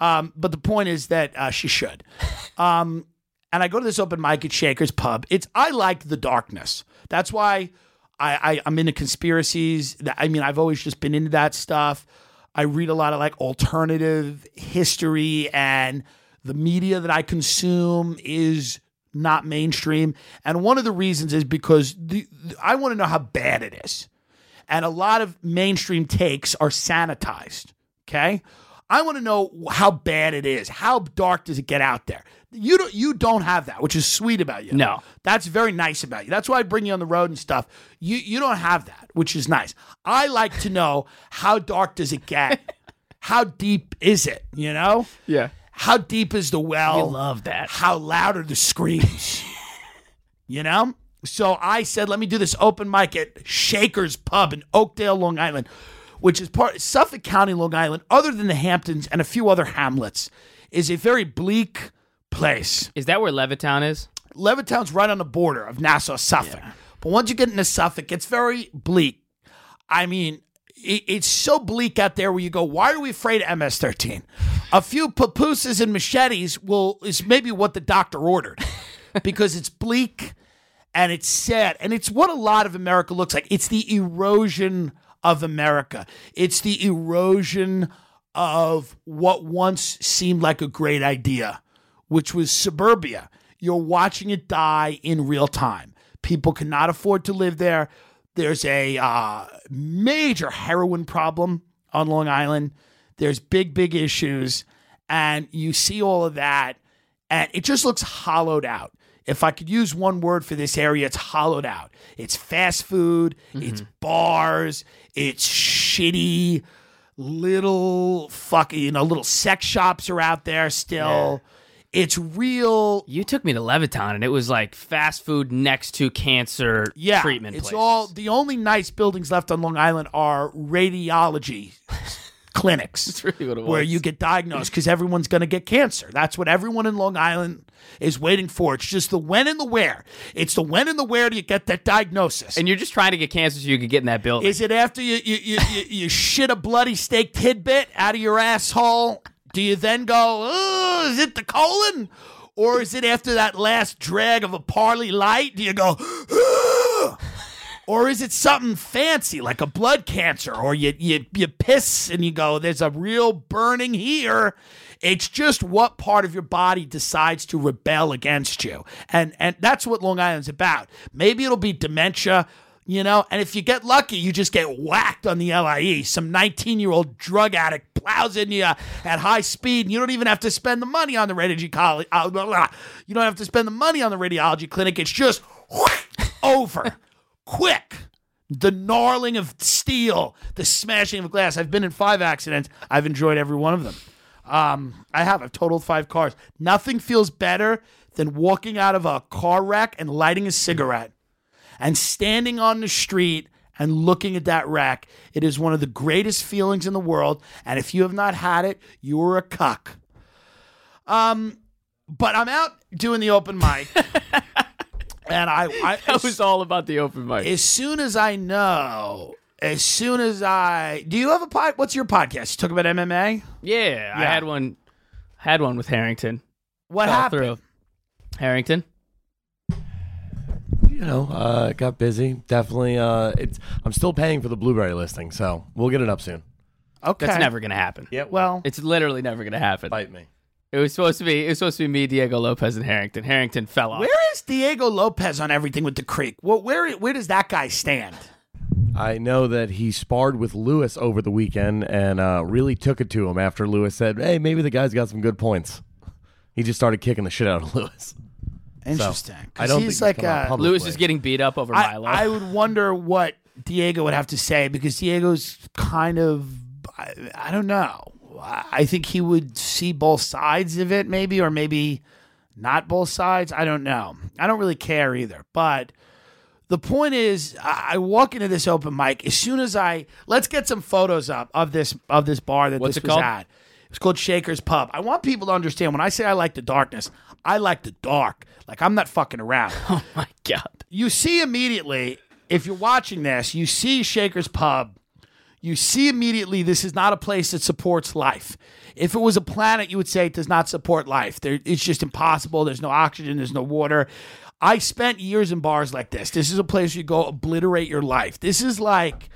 Um, but the point is that uh, she should. Um, and I go to this open mic at Shaker's Pub. It's I like the darkness. That's why I, I I'm into conspiracies. I mean, I've always just been into that stuff. I read a lot of like alternative history, and the media that I consume is not mainstream. And one of the reasons is because the, I want to know how bad it is and a lot of mainstream takes are sanitized. Okay, I want to know how bad it is. How dark does it get out there? You don't. You don't have that, which is sweet about you. No. that's very nice about you. That's why I bring you on the road and stuff. You you don't have that, which is nice. I like to know how dark does it get. how deep is it? You know. Yeah. How deep is the well? You love that. How loud are the screams? you know? So I said, let me do this open mic at Shaker's Pub in Oakdale, Long Island, which is part Suffolk County, Long Island, other than the Hamptons and a few other hamlets, is a very bleak place. Is that where Levittown is? Levittown's right on the border of Nassau, Suffolk. But once you get into Suffolk, it's very bleak. I mean, it, it's so bleak out there where you go, why are we afraid of MS-13? A few papooses and machetes will is maybe what the doctor ordered because it's bleak and it's sad and it's what a lot of America looks like. It's the erosion of America. It's the erosion of what once seemed like a great idea, which was suburbia. You're watching it die in real time. People cannot afford to live there. There's a uh, major heroin problem on Long Island. There's big, big issues. And you see all of that, and it just looks hollowed out. If I could use one word for this area, it's hollowed out. It's fast food, it's bars, it's shitty little fucking, you know, little sex shops are out there still. It's real. You took me to Levittown, and it was like fast food next to cancer Yeah, treatment. It's places. all the only nice buildings left on Long Island are radiology clinics. That's really what it Where you get diagnosed because everyone's going to get cancer. That's what everyone in Long Island is waiting for. It's just the when and the where. It's the when and the where do you get that diagnosis. and you're just trying to get cancer so you could get in that building. Is it after you you, you, you you shit a bloody steak tidbit out of your asshole? Do you then go, is it the colon? Or is it after that last drag of a parley light? Do you go? Or is it something fancy like a blood cancer or you you you piss and you go there's a real burning here. It's just what part of your body decides to rebel against you. And and that's what Long Island's about. Maybe it'll be dementia, you know, and if you get lucky, you just get whacked on the LIE. Some 19-year-old drug addict plows into you at high speed and you don't even have to spend the money on the radiology college. Uh, blah, blah. You don't have to spend the money on the radiology clinic. It's just over quick. The gnarling of steel, the smashing of glass. I've been in five accidents. I've enjoyed every one of them. Um, I have. I've totaled five cars. Nothing feels better than walking out of a car wreck and lighting a cigarette and standing on the street and looking at that wreck. It is one of the greatest feelings in the world. And if you have not had it, you are a cuck. Um, but I'm out doing the open mic. and I, I That was all about the open mic. as soon as I know, as soon as I do, you have a pod? What's your podcast? You talk about MMA. yeah, I had one. Had one with Harrington. What Fell happened? through. Harrington. You know, uh, got busy. Definitely. Uh, it's. I'm still paying for the Blubrry listing, so we'll get it up soon. Okay, That's never gonna happen. Yeah. well. It's literally never gonna happen. Bite me. It was supposed to be. It was supposed to be me, Diego Lopez, and Harrington. Harrington fell off. Where is Diego Lopez on everything with the creek? Well, where where does that guy stand? I know that he sparred with Luis over the weekend and uh, really took it to him after Luis said, "Hey, maybe the guy's got some good points." He just started kicking the shit out of Luis. Interesting. I don't he's think like it's uh, publicly. Luis is getting beat up over I, Milo. I would wonder what Diego would have to say because Diego's kind of I, I don't know. I I think he would see both sides of it, maybe, or maybe not both sides. I don't know. I don't really care either. But the point is, I I walk into this open mic as soon as I let's get some photos up of this of this bar that What's this it was called? at. It's called Shaker's Pub. I want people to understand when I say I like the darkness, I like the dark. Like I'm not fucking around. oh my god. you see immediately if you're watching this, you see Shaker's Pub. You see immediately this is not a place that supports life. If it was a planet, you would say it does not support life. There, it's just impossible. There's no oxygen. There's no water. I spent years in bars like this. This is a place you go obliterate your life. This is like,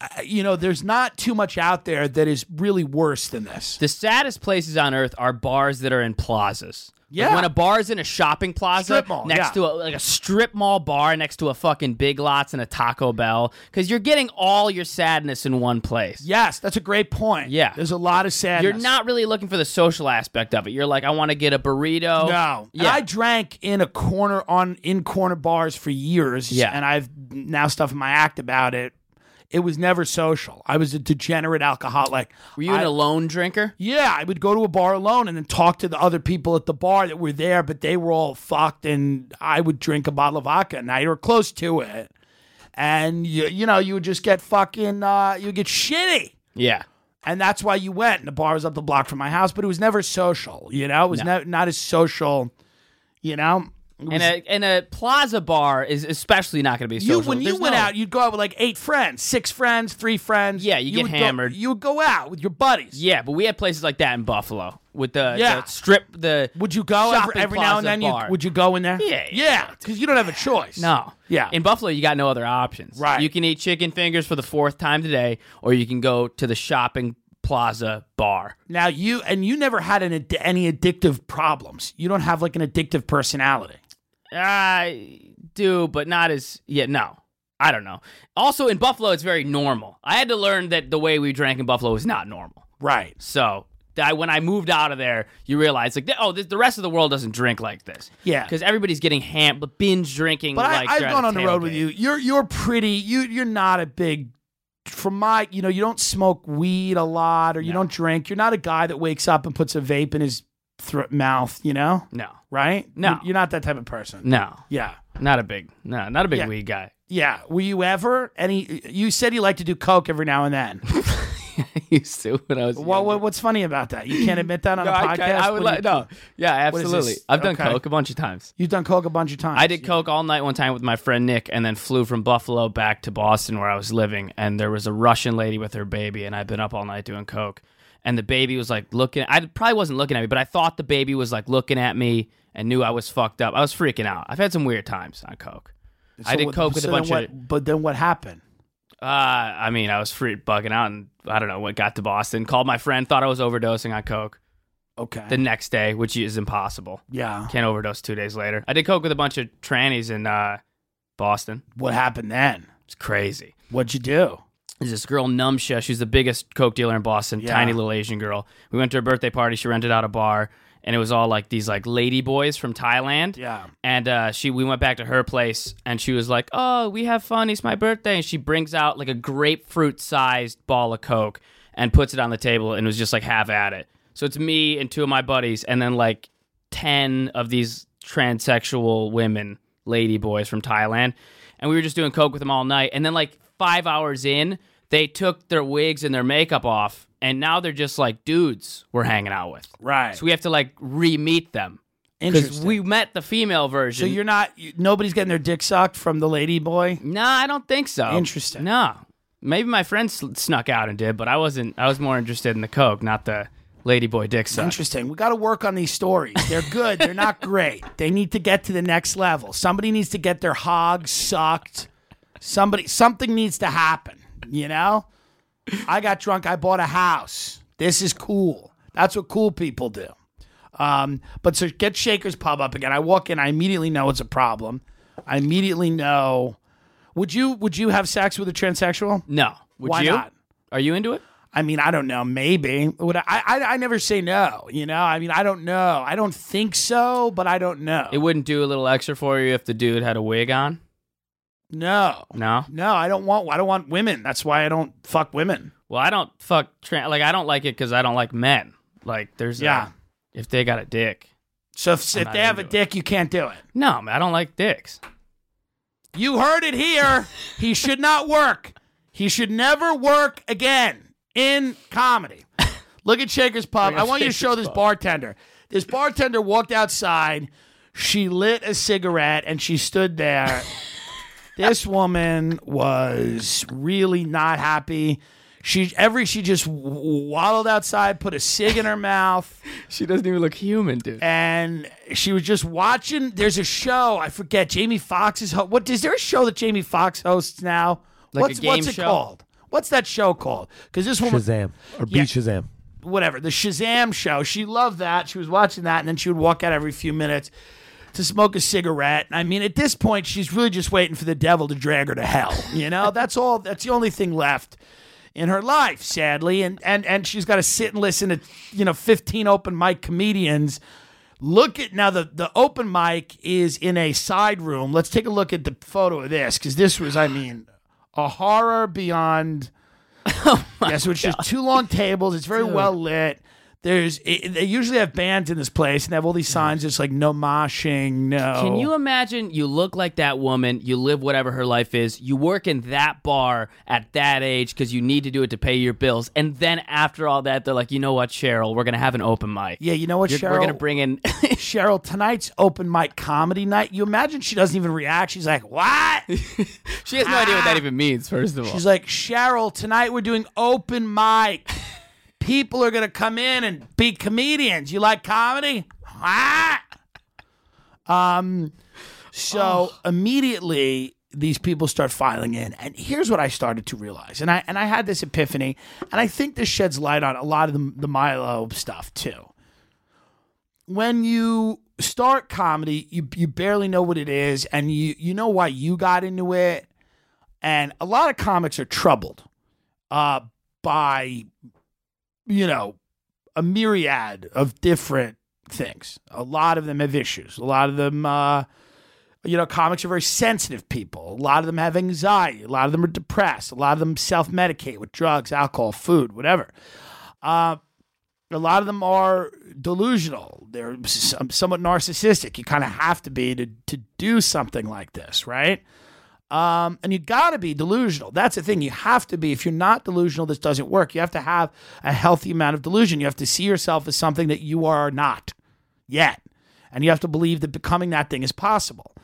uh, you know, there's not too much out there that is really worse than this. The saddest places on earth are bars that are in plazas. Like Yeah. when a bar is in a shopping plaza mall, next yeah. to a, like a strip mall bar next to a fucking Big Lots and a Taco Bell, because you're getting all your sadness in one place. Yes, that's a great point. Yeah. there's a lot of sadness. You're not really looking for the social aspect of it. You're like, I want to get a burrito. No. And Yeah. I drank in a corner on in corner bars for years. Yeah. And I've now stuff in my act about it. It was never social. I was a degenerate alcoholic. Were you I- an alone drinker? Yeah, I would go to a bar alone and then talk to the other people at the bar that were there, but they were all fucked, and I would drink a bottle of vodka a night or close to it, and you, you know, you would just get fucking, uh, you would get shitty. Yeah. And that's why you went. And the bar was up the block from my house, but it was never social. You know, it was No. ne- not as social. You know, was- And a and a plaza bar is especially not going to be you social. when you went no- out, you'd go out with like eight friends, six friends, three friends. Yeah, you get would go- hammered. you would go out with your buddies. Yeah, but we had places like that in Buffalo with the, Yeah. the strip. The Would you go every, every now and then? You, would you go in there? Yeah, yeah, because you don't have a choice. No. Yeah. In Buffalo, you got no other options. Right. You can eat chicken fingers for the fourth time today, or you can go to the shopping plaza bar. Now you and you never had an, any addictive problems. You don't have like an addictive personality. I do, but not as yeah. No, I don't know. Also, in Buffalo, it's very normal. I had to learn that the way we drank in Buffalo is not normal. Right. So. I, when I moved out of there, you realize like, oh, this, the rest of the world doesn't drink like this. Yeah. because everybody's getting ham, but binge drinking. But like I, I've gone on the road with you. You're you're pretty. You you're not a big. From my, you know, you don't smoke weed a lot, or you don't drink. You're not a guy that wakes up and puts a vape in his thro- mouth. You know, No, right? No. You're- not that type of person. no, Yeah, not a big, no, not a big Yeah. weed guy. yeah. Were you ever any? You said you like to do coke every now and then. I used to when I was. Well, what, what's funny about that? You can't admit that on a I, podcast. can't- I would What like you- no. Yeah, is absolutely. this? I've done Okay. coke a bunch of times. You've done coke a bunch of times. I did coke all night one time with my friend Nick, and then flew from Buffalo back to Boston where I was living. And there was a Russian lady with her baby, and I'd been up all night doing coke. And the baby was like looking. I probably wasn't looking at me, but I thought the baby was like looking at me and knew I was fucked up. I was freaking out. I've had some weird times on coke. I did what- coke with a bunch what, of. But then what happened? Uh, I mean, I was free bugging out, and I don't know what got to Boston. Called my friend, thought I was overdosing on coke. Okay. The next day, which is impossible. yeah. Can't overdose two days later. I did coke with a bunch of trannies in uh, Boston. What happened then? It's crazy. What'd you do? There's this girl Numsha. She's the biggest coke dealer in Boston. Yeah. Tiny little Asian girl. We went to her birthday party. She rented out a bar, and it was all like these like lady boys from Thailand. Yeah. And uh, she, we went back to her place, and she was like, "Oh, we have fun. It's my birthday." And she brings out like a grapefruit-sized ball of coke and puts it on the table, and was just like, "Have at it." So it's me and two of my buddies, and then like ten of these transsexual women, lady boys from Thailand, and we were just doing coke with them all night. And then like five hours in, they took their wigs and their makeup off, and now they're just like dudes we're hanging out with. Right. So we have to like re-meet them because Interesting. we met the female version. So you're not. You, nobody's getting their dick sucked from the lady boy. No, I don't think so. Interesting. No, maybe my friend sl- snuck out and did, but I wasn't. I was more interested in the coke, not the ladyboy dick suck. Interesting. We got to work on these stories. They're good. They're not great. They need to get to the next level. Somebody needs to get their hog sucked. Somebody, something needs to happen. You know, I got drunk. I bought a house. This is cool. That's what cool people do. Um, but so get Shaker's Pub up again. I walk in. I immediately know it's a problem. I immediately know. Would you Would you have sex with a transsexual? No. Would Why you? not? Are you into it? I mean, I don't know. Maybe. Would I, I? I never say no. You know. I mean, I don't know. I don't think so, but I don't know. It wouldn't do a little extra for you if the dude had a wig on. No. No. No, I don't want. I don't want women. That's why I don't fuck women. Well, I don't fuck trans. Like I don't like it because I don't like men. Like there's Yeah. A, if they got a dick. So if, if they have a it. dick, you can't do it. No, man, I don't like dicks. You heard it here. he should not work. He should never work again in comedy. Look at Shaker's Pub. I want you to show this Pub. bartender. This bartender walked outside. She lit a cigarette and she stood there. this woman was really not happy. She every she just waddled outside, put a cig in her mouth. She doesn't even look human, dude. and she was just watching. There's a show I forget. Jamie Foxx is ho- what? Is there a show that Jamie Foxx hosts now? Like a what's what's game it show? called? What's that show called? Because this woman, Shazam or Yeah. beat Shazam. whatever, the Shazam show. She loved that. She was watching that, and then she would walk out every few minutes to smoke a cigarette. I mean, at this point, she's really just waiting for the devil to drag her to hell. You know, that's all. That's the only thing left in her life, sadly. And and and she's got to sit and listen to you know 15 open mic comedians. Look at now the the open mic is in a side room. Let's take a look at the photo of this because this was, I mean, a horror beyond. Oh yeah, so it's just two long tables. It's very well lit. There's it, they usually have bands in this place and they have all these signs just like no moshing, no. Can you imagine you look like that woman, you live whatever her life is, you work in that bar at that age because you need to do it to pay your bills, and then after all that, they're like, you know what, Cheryl, we're gonna have an open mic. Yeah, you know what, You're- Cheryl? We're gonna bring in. Cheryl tonight's open mic comedy night. You imagine she doesn't even react. She's like, "What?" she has no idea what that ah. even means. First of all, She's like, "Cheryl, tonight we're doing open mic. People are gonna come in and be comedians. You like comedy?" Ah! Um, so immediately these people start filing in, and here's what I started to realize, and I and I had this epiphany, and I think this sheds light on a lot of the, the Milo stuff too. When you start comedy, you you barely know what it is, and you you know why you got into it, and a lot of comics are troubled uh, by you know a myriad of different things. A lot of them have issues. A lot of them, uh, you know, comics are very sensitive people. A lot of them have anxiety. A lot of them are depressed. A lot of them self medicate with drugs, alcohol, food, whatever. Uh, a lot of them are delusional. They're somewhat narcissistic. You kind of have to be to, to do something like this, right? Um, and you got to be delusional. That's the thing. You have to be. If you're not delusional, this doesn't work. You have to have a healthy amount of delusion. You have to see yourself as something that you are not yet. And you have to believe that becoming that thing is possible.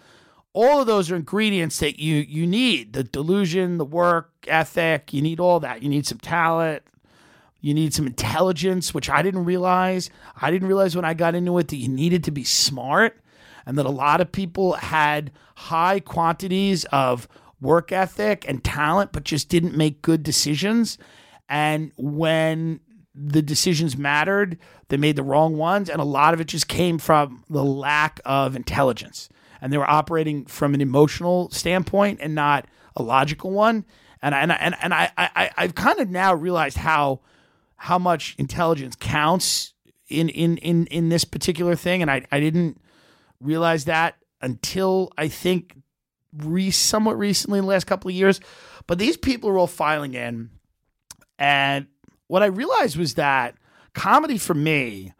All of those are ingredients that you you need. The delusion, the work ethic, you need all that. You need some talent. You need some intelligence, which I didn't realize. I didn't realize when I got into it that you needed to be smart. And that a lot of people had high quantities of work ethic and talent, but just didn't make good decisions. And when the decisions mattered, they made the wrong ones. And a lot of it just came from the lack of intelligence. And they were operating from an emotional standpoint and not a logical one. And I, and I, and, I, I, I've kind of now realized how how much intelligence counts in in in in this particular thing, and I I didn't realize that until I think re somewhat recently in the last couple of years. But these people are all filing in, and what I realized was that comedy for me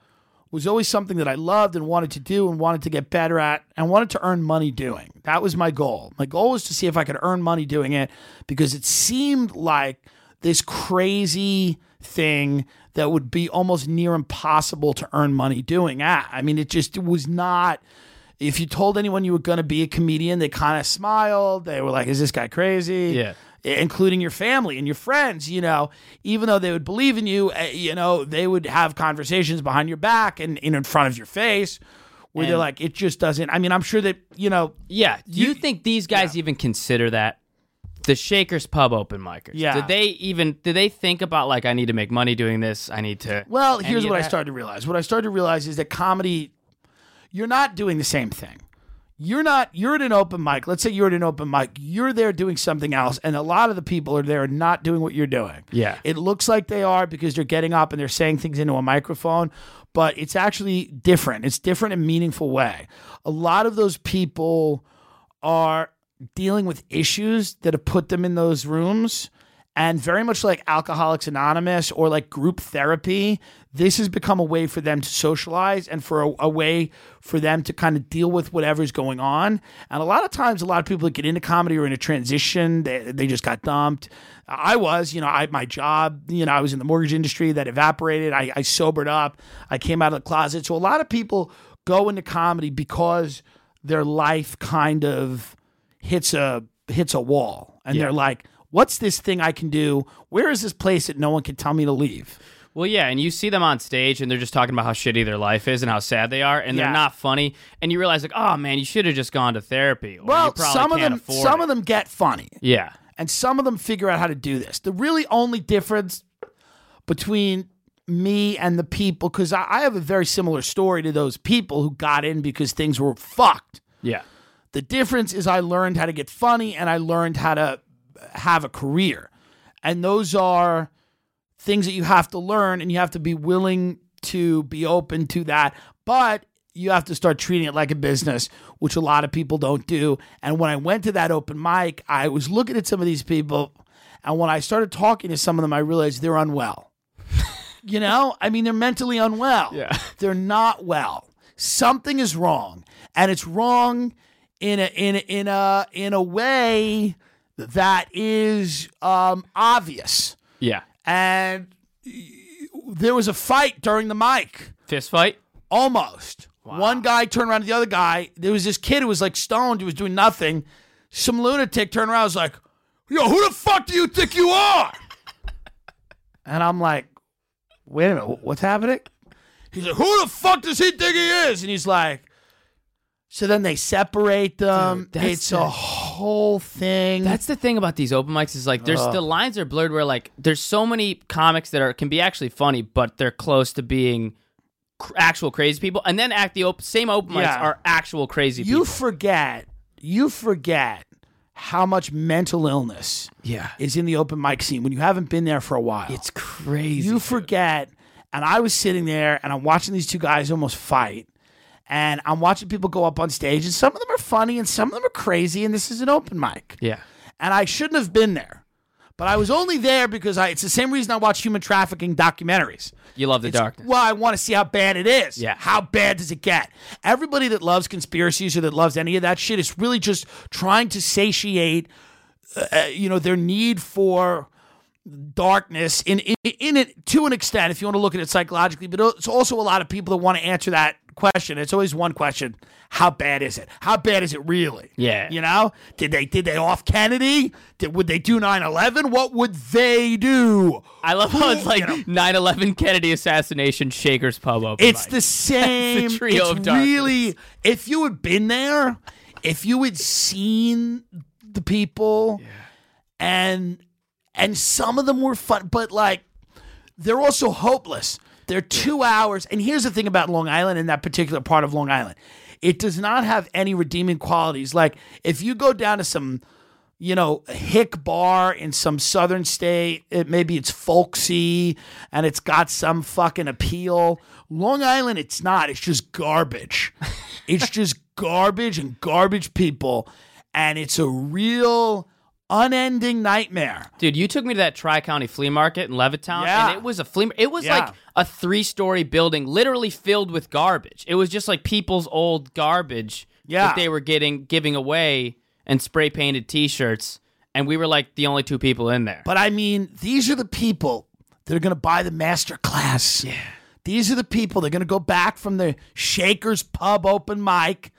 was always something that I loved and wanted to do and wanted to get better at and wanted to earn money doing. That was my goal. My goal was to see if I could earn money doing it because it seemed like this crazy thing that would be almost near impossible to earn money doing at. I mean, it just it was not. If you told anyone you were going to be a comedian, they kind of smiled. They were like, "Is this guy crazy?" Yeah. Including your family and your friends, you know, even though they would believe in you, eh, you know, they would have conversations behind your back and, and in front of your face where they're like, it just doesn't. I mean, I'm sure that, you know, Yeah. Do you, think these guys even consider that the Shakers Pub open micers? Yeah. Did they even did they think about like I need to make money doing this? I need to Well, here's what I started to realize. What I started to realize is that comedy, you're not doing the same thing. You're not, you're at an open mic. Let's say you're at an open mic. You're there doing something else, and a lot of the people are there not doing what you're doing. Yeah. It looks like they are because they're getting up and they're saying things into a microphone, but it's actually different. It's different in a meaningful way. A lot of those people are dealing with issues that have put them in those rooms. And very much like Alcoholics Anonymous or like group therapy, this has become a way for them to socialize and for a, a way for them to kind of deal with whatever's going on. And a lot of times, a lot of people that get into comedy are in a transition. They, they just got dumped. I was, you know, I my job, you know, I was in the mortgage industry that evaporated. I, I sobered up. I came out of the closet. So a lot of people go into comedy because their life kind of hits a hits a wall and Yeah. they're like what's this thing i can do where is this place that no one can tell me to leave Well, yeah, and you see them on stage and they're just talking about how shitty their life is and how sad they are, and Yeah. they're not funny. And you realize, like, oh man, you should have just gone to therapy. Or well some of them some it. of them get funny Yeah. and some of them figure out how to do this the really only difference between me and the people because I, I have a very similar story to those people who got in because things were fucked Yeah. The difference is I learned how to get funny and I learned how to have a career. And those are things that you have to learn and you have to be willing to be open to that. But you have to start treating it like a business, which a lot of people don't do. And when I went to that open mic, I was looking at some of these people. And when I started talking to some of them, I realized they're unwell. you know, I mean, they're mentally unwell. Yeah. They're not well. Something is wrong. And it's wrong in a in a, in a in a way that is um, obvious. Yeah. And there was a fight during the mic. Fist fight? Almost. One guy turned around to the other guy. There was this kid who was like stoned, who was doing nothing. Some lunatic turned around and was like, Yo, who the fuck do you think you are? and I'm like, Wait a minute, what's happening? He's like, Who the fuck does he think he is? And he's like, So then they separate them. that's it's the- a whole thing. That's the thing about these open mics is like there's Ugh. the lines are blurred where like there's so many comics that are can be actually funny, but they're close to being cr- actual crazy people, and then act the op- same open mics Yeah. are actual crazy you people. forget you forget how much mental illness Yeah. is in the open mic scene when you haven't been there for a while. It's crazy. you forget. And I was sitting there and I'm watching these two guys almost fight. And I'm watching people go up on stage, and some of them are funny and some of them are crazy. And this is an open mic. Yeah. And I shouldn't have been there. But I was only there because I, it's the same reason I watch human trafficking documentaries. You love the It's- darkness. Well, I want to see how bad it is. Yeah. How bad does it get? Everybody that loves conspiracies or that loves any of that shit is really just trying to satiate, uh, you know, their need for darkness in, in in it to an extent if you want to look at it psychologically but it's also a lot of people that want to answer that question it's always one question how bad is it how bad is it really Yeah. you know did they did they off kennedy did, would they do 9-11 what would they do I love how it's like You know. 9/11 Kennedy assassination Shakers pub open. It's mic. the same. trio it's of darkness. really. If you had been there, if you had seen the people, and and some of them were fun, but like they're also hopeless. They're two hours. And here's the thing about Long Island and that particular part of Long Island, it does not have any redeeming qualities. Like if you go down to some you know, hick bar in some southern state. It, maybe it's folksy and it's got some fucking appeal. Long Island, it's not. It's just garbage. it's just garbage and garbage people. And it's a real unending nightmare. Dude, you took me to that Tri County flea market in Levittown, Yeah. and it was a flea. It was Yeah. like a three-story building, literally filled with garbage. It was just like people's old garbage Yeah. that they were getting giving away and spray painted T-shirts, and we were like the only two people in there. But I mean, these are the people that are going to buy the master class. Yeah. These are the people that are going to go back from the Shakers Pub open mic.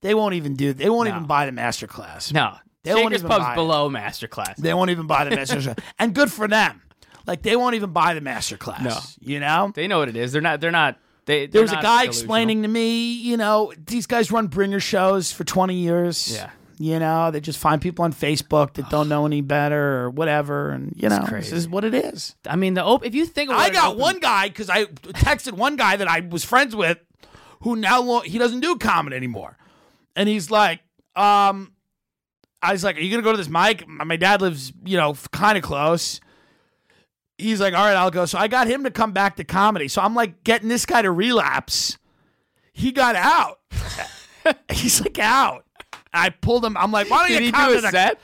They won't even do. They won't even buy the master class. no, They won't Shakers even Pub's buy it. below masterclass. They won't even buy the master class. And good for them. Like they won't even buy the master class. No. You know? They know what it is. They're not. They're not. They. There was a guy delusional. explaining to me, you know, these guys run bringer shows for 20 years. Yeah. You know, they just find people on Facebook that don't know any better or whatever. And, you know, this is what it is. I mean, the op- if you think I got open- one guy because I texted one guy that I was friends with who now lo- he doesn't do comedy anymore. And he's like, um, I was like, Are you going to go to this mic? My dad lives, you know, kind of close. He's like, All right, I'll go. So I got him to come back to comedy. So I'm like getting this guy to relapse. He got out. he's like out. I pulled him. I'm like, Why don't Did you come do to a the set?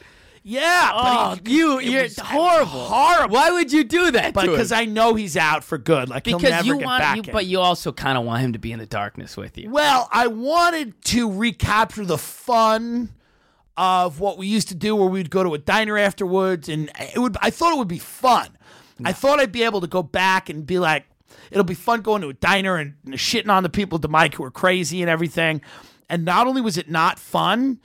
Yeah, Oh, but he, oh, you- you're was horrible. Horrible. Why would you do that? But because I know he's out for good. Like he'll because never you get want, back you, but you also kind of want him to be in the darkness with you. Well, I wanted to recapture the fun of what we used to do, where we'd go to a diner afterwards, and it would. I thought it would be fun. I thought I'd be able to go back and be like, it'll be fun going to a diner and, and shitting on the people at the mic who are crazy and everything. And not only was it not fun,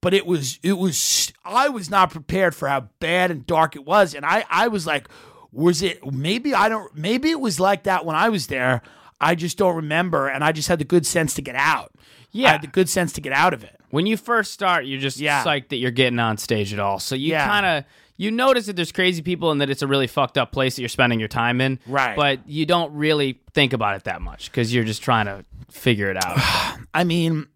but it was it was I was not prepared for how bad and dark it was, and I I was like, was it maybe I don't maybe it was like that when I was there. I just don't remember, and I just had the good sense to get out. I Yeah. had the good sense to get out of it. When you first start, you're just Yeah. psyched that you're getting on stage at all. So you Yeah. kind of you notice that there's crazy people and that it's a really fucked up place that you're spending your time in. Right. But you don't really think about it that much because you're just trying to figure it out. I mean,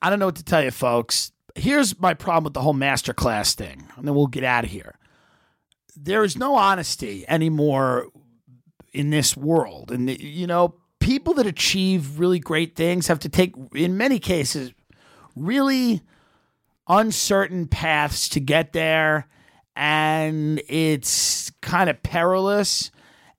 I don't know what to tell you, folks. Here's my problem with the whole masterclass thing, and then we'll get out of here. There is no honesty anymore in this world. And, you know, people that achieve really great things have to take, in many cases, really uncertain paths to get there. And it's kind of perilous.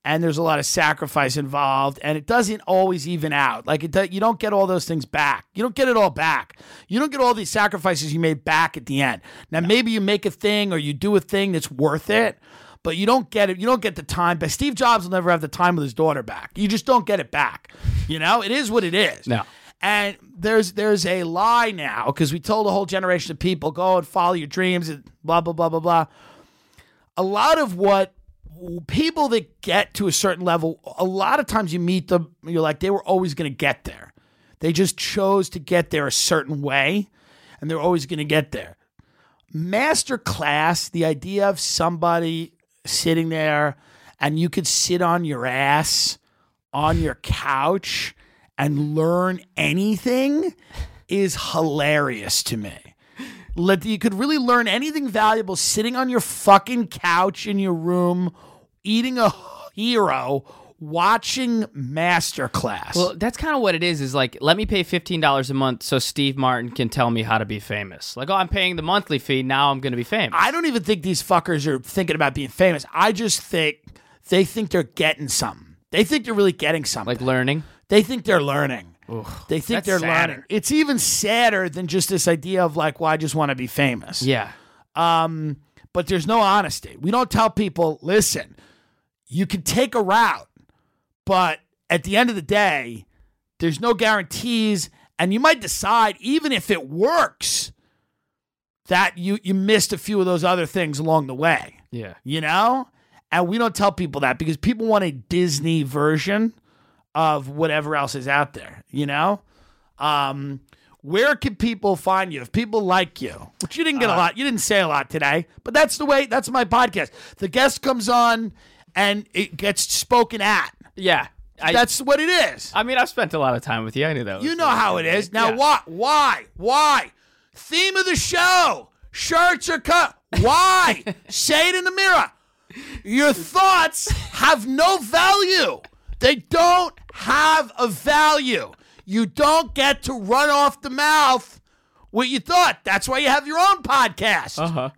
And there's a lot of sacrifice involved, and it doesn't always even out. Like it, does, you don't get all those things back. You don't get it all back. You don't get all these sacrifices you made back at the end. Now, maybe you make a thing or you do a thing that's worth it, but you don't get it. You don't get the time. But Steve Jobs will never have the time with his daughter back. You just don't get it back. You know, it is what it is. No. And there's there's a lie now because we told a whole generation of people go and follow your dreams and blah blah blah blah blah. A lot of what people that get to a certain level, a lot of times you meet them, you're like they were always going to get there. They just chose to get there a certain way, and they're always going to get there. Master class, the idea of somebody sitting there and you could sit on your ass on your couch and learn anything is hilarious to me. Let you could really learn anything valuable sitting on your fucking couch in your room, eating a hero, watching masterclass. well, that's kind of what it is. Is like, let me pay fifteen dollars a month so Steve Martin can tell me how to be famous. Like, oh, I'm paying the monthly fee. Now I'm going to be famous. I don't even think these fuckers are thinking about being famous. I just think they think they're getting something. They think they're really getting something. like learning. They think they're learning. they think they're sadder. learning. It's even sadder than just this idea of like, well, I just want to be famous. Yeah. Um, but there's no honesty. We don't tell people, listen, you can take a route, but at the end of the day, there's no guarantees, and you might decide, even if it works, that you you missed a few of those other things along the way. Yeah. You know? And we don't tell people that because people want a Disney version of whatever else is out there, you know? Um, where can people find you if people like you? Which you didn't get a lot. You didn't say a lot today, but that's the way. That's my podcast. The guest comes on and it gets spoken at. Yeah. I, that's what it is. I mean, I've spent a lot of time with you. I knew that. You know how it is. Now, Yeah. why? Why? Why? Theme of the show: shirts are cut. Why? Say it in the mirror. Your thoughts have no value. They don't have a value. You don't get to run off the mouth what you thought. That's why you have your own podcast. Uh huh.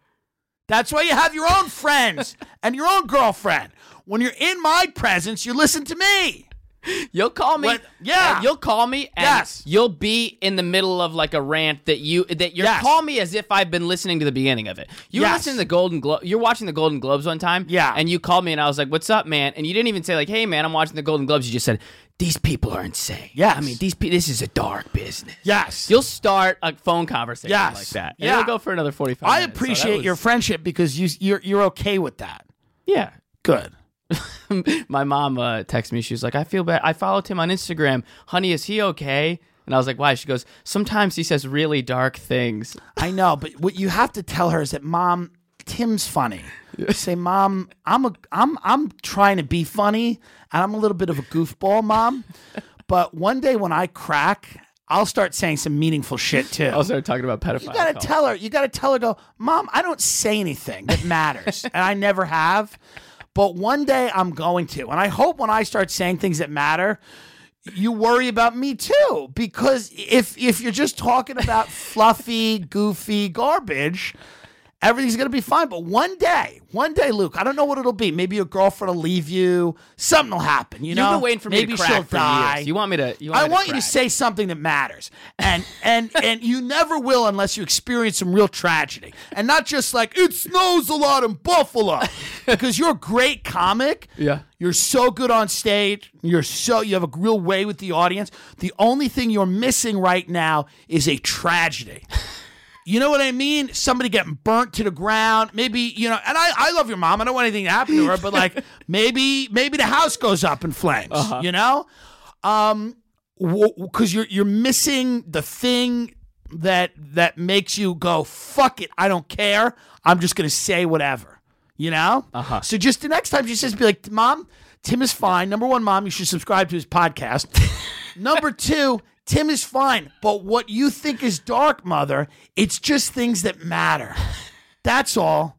That's why you have your own friends and your own girlfriend. When you're in my presence, you listen to me. You'll call me. What- yeah. uh, you'll call me. And Yes. You'll be in the middle of like a rant that you that you're Yes. call me as if I've been listening to the beginning of it. You Yes. listening to the Golden Globe. You're watching the Golden Globes one time. Yeah. And you called me and I was like, "What's up, man?" And you didn't even say like, "Hey, man, I'm watching the Golden Globes." You just said, "These people are insane." Yeah, I mean, these pe- this is a dark business. Yes. You'll start a phone conversation Yes. like that. And Yeah. It'll go for another 45 I minutes. So that appreciate your friendship because you you're you're okay with that. Yeah. Good. my mom uh, texted me. She was like, "I feel bad. I followed him on Instagram. Honey, is he okay?" And I was like, "Why?" She goes, "Sometimes he says really dark things." I know, but what you have to tell her is that mom, Tim's funny. Say, mom, I'm a I'm I'm trying to be funny and I'm a little bit of a goofball, mom. But one day when I crack, I'll start saying some meaningful shit too. I'll start talking about pedophile. You gotta tell her. You gotta tell her. Go, mom. I don't say anything that matters, and I never have. But one day I'm going to, and I hope when I start saying things that matter, you worry about me too. Because if if you're just talking about fluffy, goofy garbage, everything's gonna be fine. But one day, one day, Luke, I don't know what it'll be. Maybe your girlfriend will leave you. Something will happen. You know, You've been waiting for me maybe to crack she'll for die. years. You want me to? You want I me to want you to say something that matters, and and and you never will unless you experience some real tragedy, and not just like it snows a lot in Buffalo, because you're a great comic. Yeah. You're so good on stage. You're so you have a real way with the audience. The only thing you're missing right now is a tragedy. You know what I mean? Somebody getting burnt to the ground. Maybe, you know, and I, I love your mom. I don't want anything to happen to her, but like maybe maybe the house goes up in flames. You know? Um because you're you're missing the thing that that makes you go, fuck it, I don't care. I'm just gonna say whatever. You know? Uh-huh. So just the next time she says, be like, Mom, Tim is fine. Number one, Mom, you should subscribe to his podcast. Number two, Tim is fine. But what you think is dark, mother, it's just things that matter. That's all.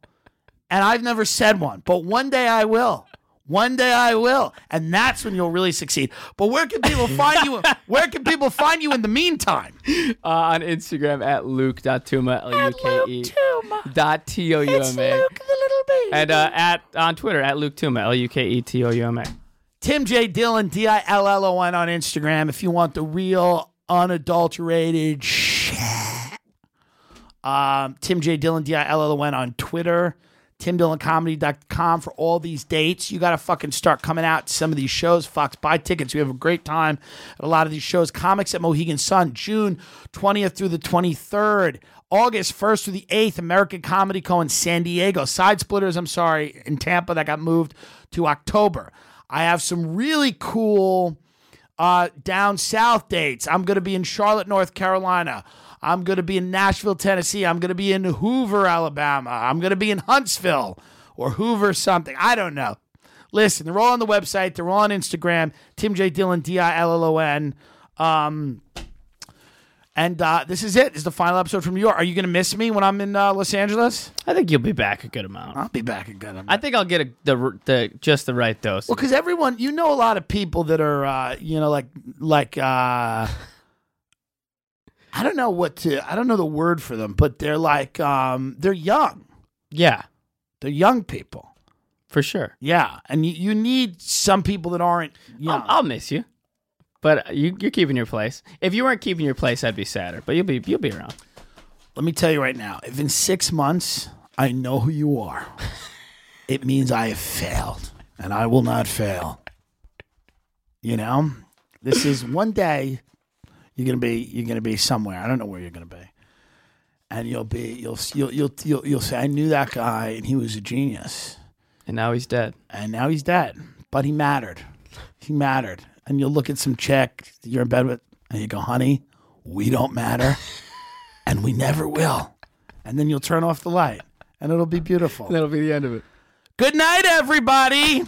And I've never said one, but one day I will. One day I will, and that's when you'll really succeed. But where can people find you? Where can people find you in the meantime? uh, on Instagram at luke.touma, L-U-K-E dot T-O-U-M-A. And uh, at on Twitter at Luke Touma, E L-U-K-E-T-O-U-M-A. Tim J. Dillon, D I L L O N on Instagram if you want the real, unadulterated shit. Um, Tim J. Dillon, D I L L O N on Twitter. TimDillonComedy.com for all these dates. You got to fucking start coming out to some of these shows. Fox, buy tickets. We have a great time at a lot of these shows. Comix at Mohegan Sun, June 20th through the 23rd. August 1st through the 8th, American Comedy Co. in San Diego. Side Splitters, I'm sorry, in Tampa that got moved to October. I have some really cool uh, down south dates. I'm going to be in Charlotte, North Carolina. I'm going to be in Nashville, Tennessee. I'm going to be in Hoover, Alabama. I'm going to be in Huntsville or Hoover something. I don't know. Listen, they're all on the website. They're all on Instagram. Tim J. Dillon, D I L L O N. Um, and uh, this is it. This is the final episode from New York. Are you going to miss me when I'm in uh, Los Angeles? I think you'll be back a good amount. I'll be back a good amount. I think I'll get a, the the just the right dose. Well, because everyone, you know, a lot of people that are, uh, you know, like, like, uh, I don't know what to, I don't know the word for them, but they're like, um, they're young. yeah, They're young people. for sure. Yeah, and you, you need some people that aren't young. I'll, I'll miss you, but you, you're keeping your place. If you weren't keeping your place, I'd be sadder. But you'll be you'll be around. Let me tell you right now, if in six months I know who you are. It means I have failed, and I will not fail. You know, this is one day you're gonna be you're gonna be somewhere. I don't know where you're gonna be, and you'll be you'll you'll you'll you'll, you'll say I knew that guy and he was a genius, And now he's dead. and now he's dead, but he mattered. He mattered, and you'll look at some check you're in bed with, and you go, honey, we don't matter, and we never will, and then you'll turn off the light, and it'll be beautiful. That'll be the end of it. Good night, everybody.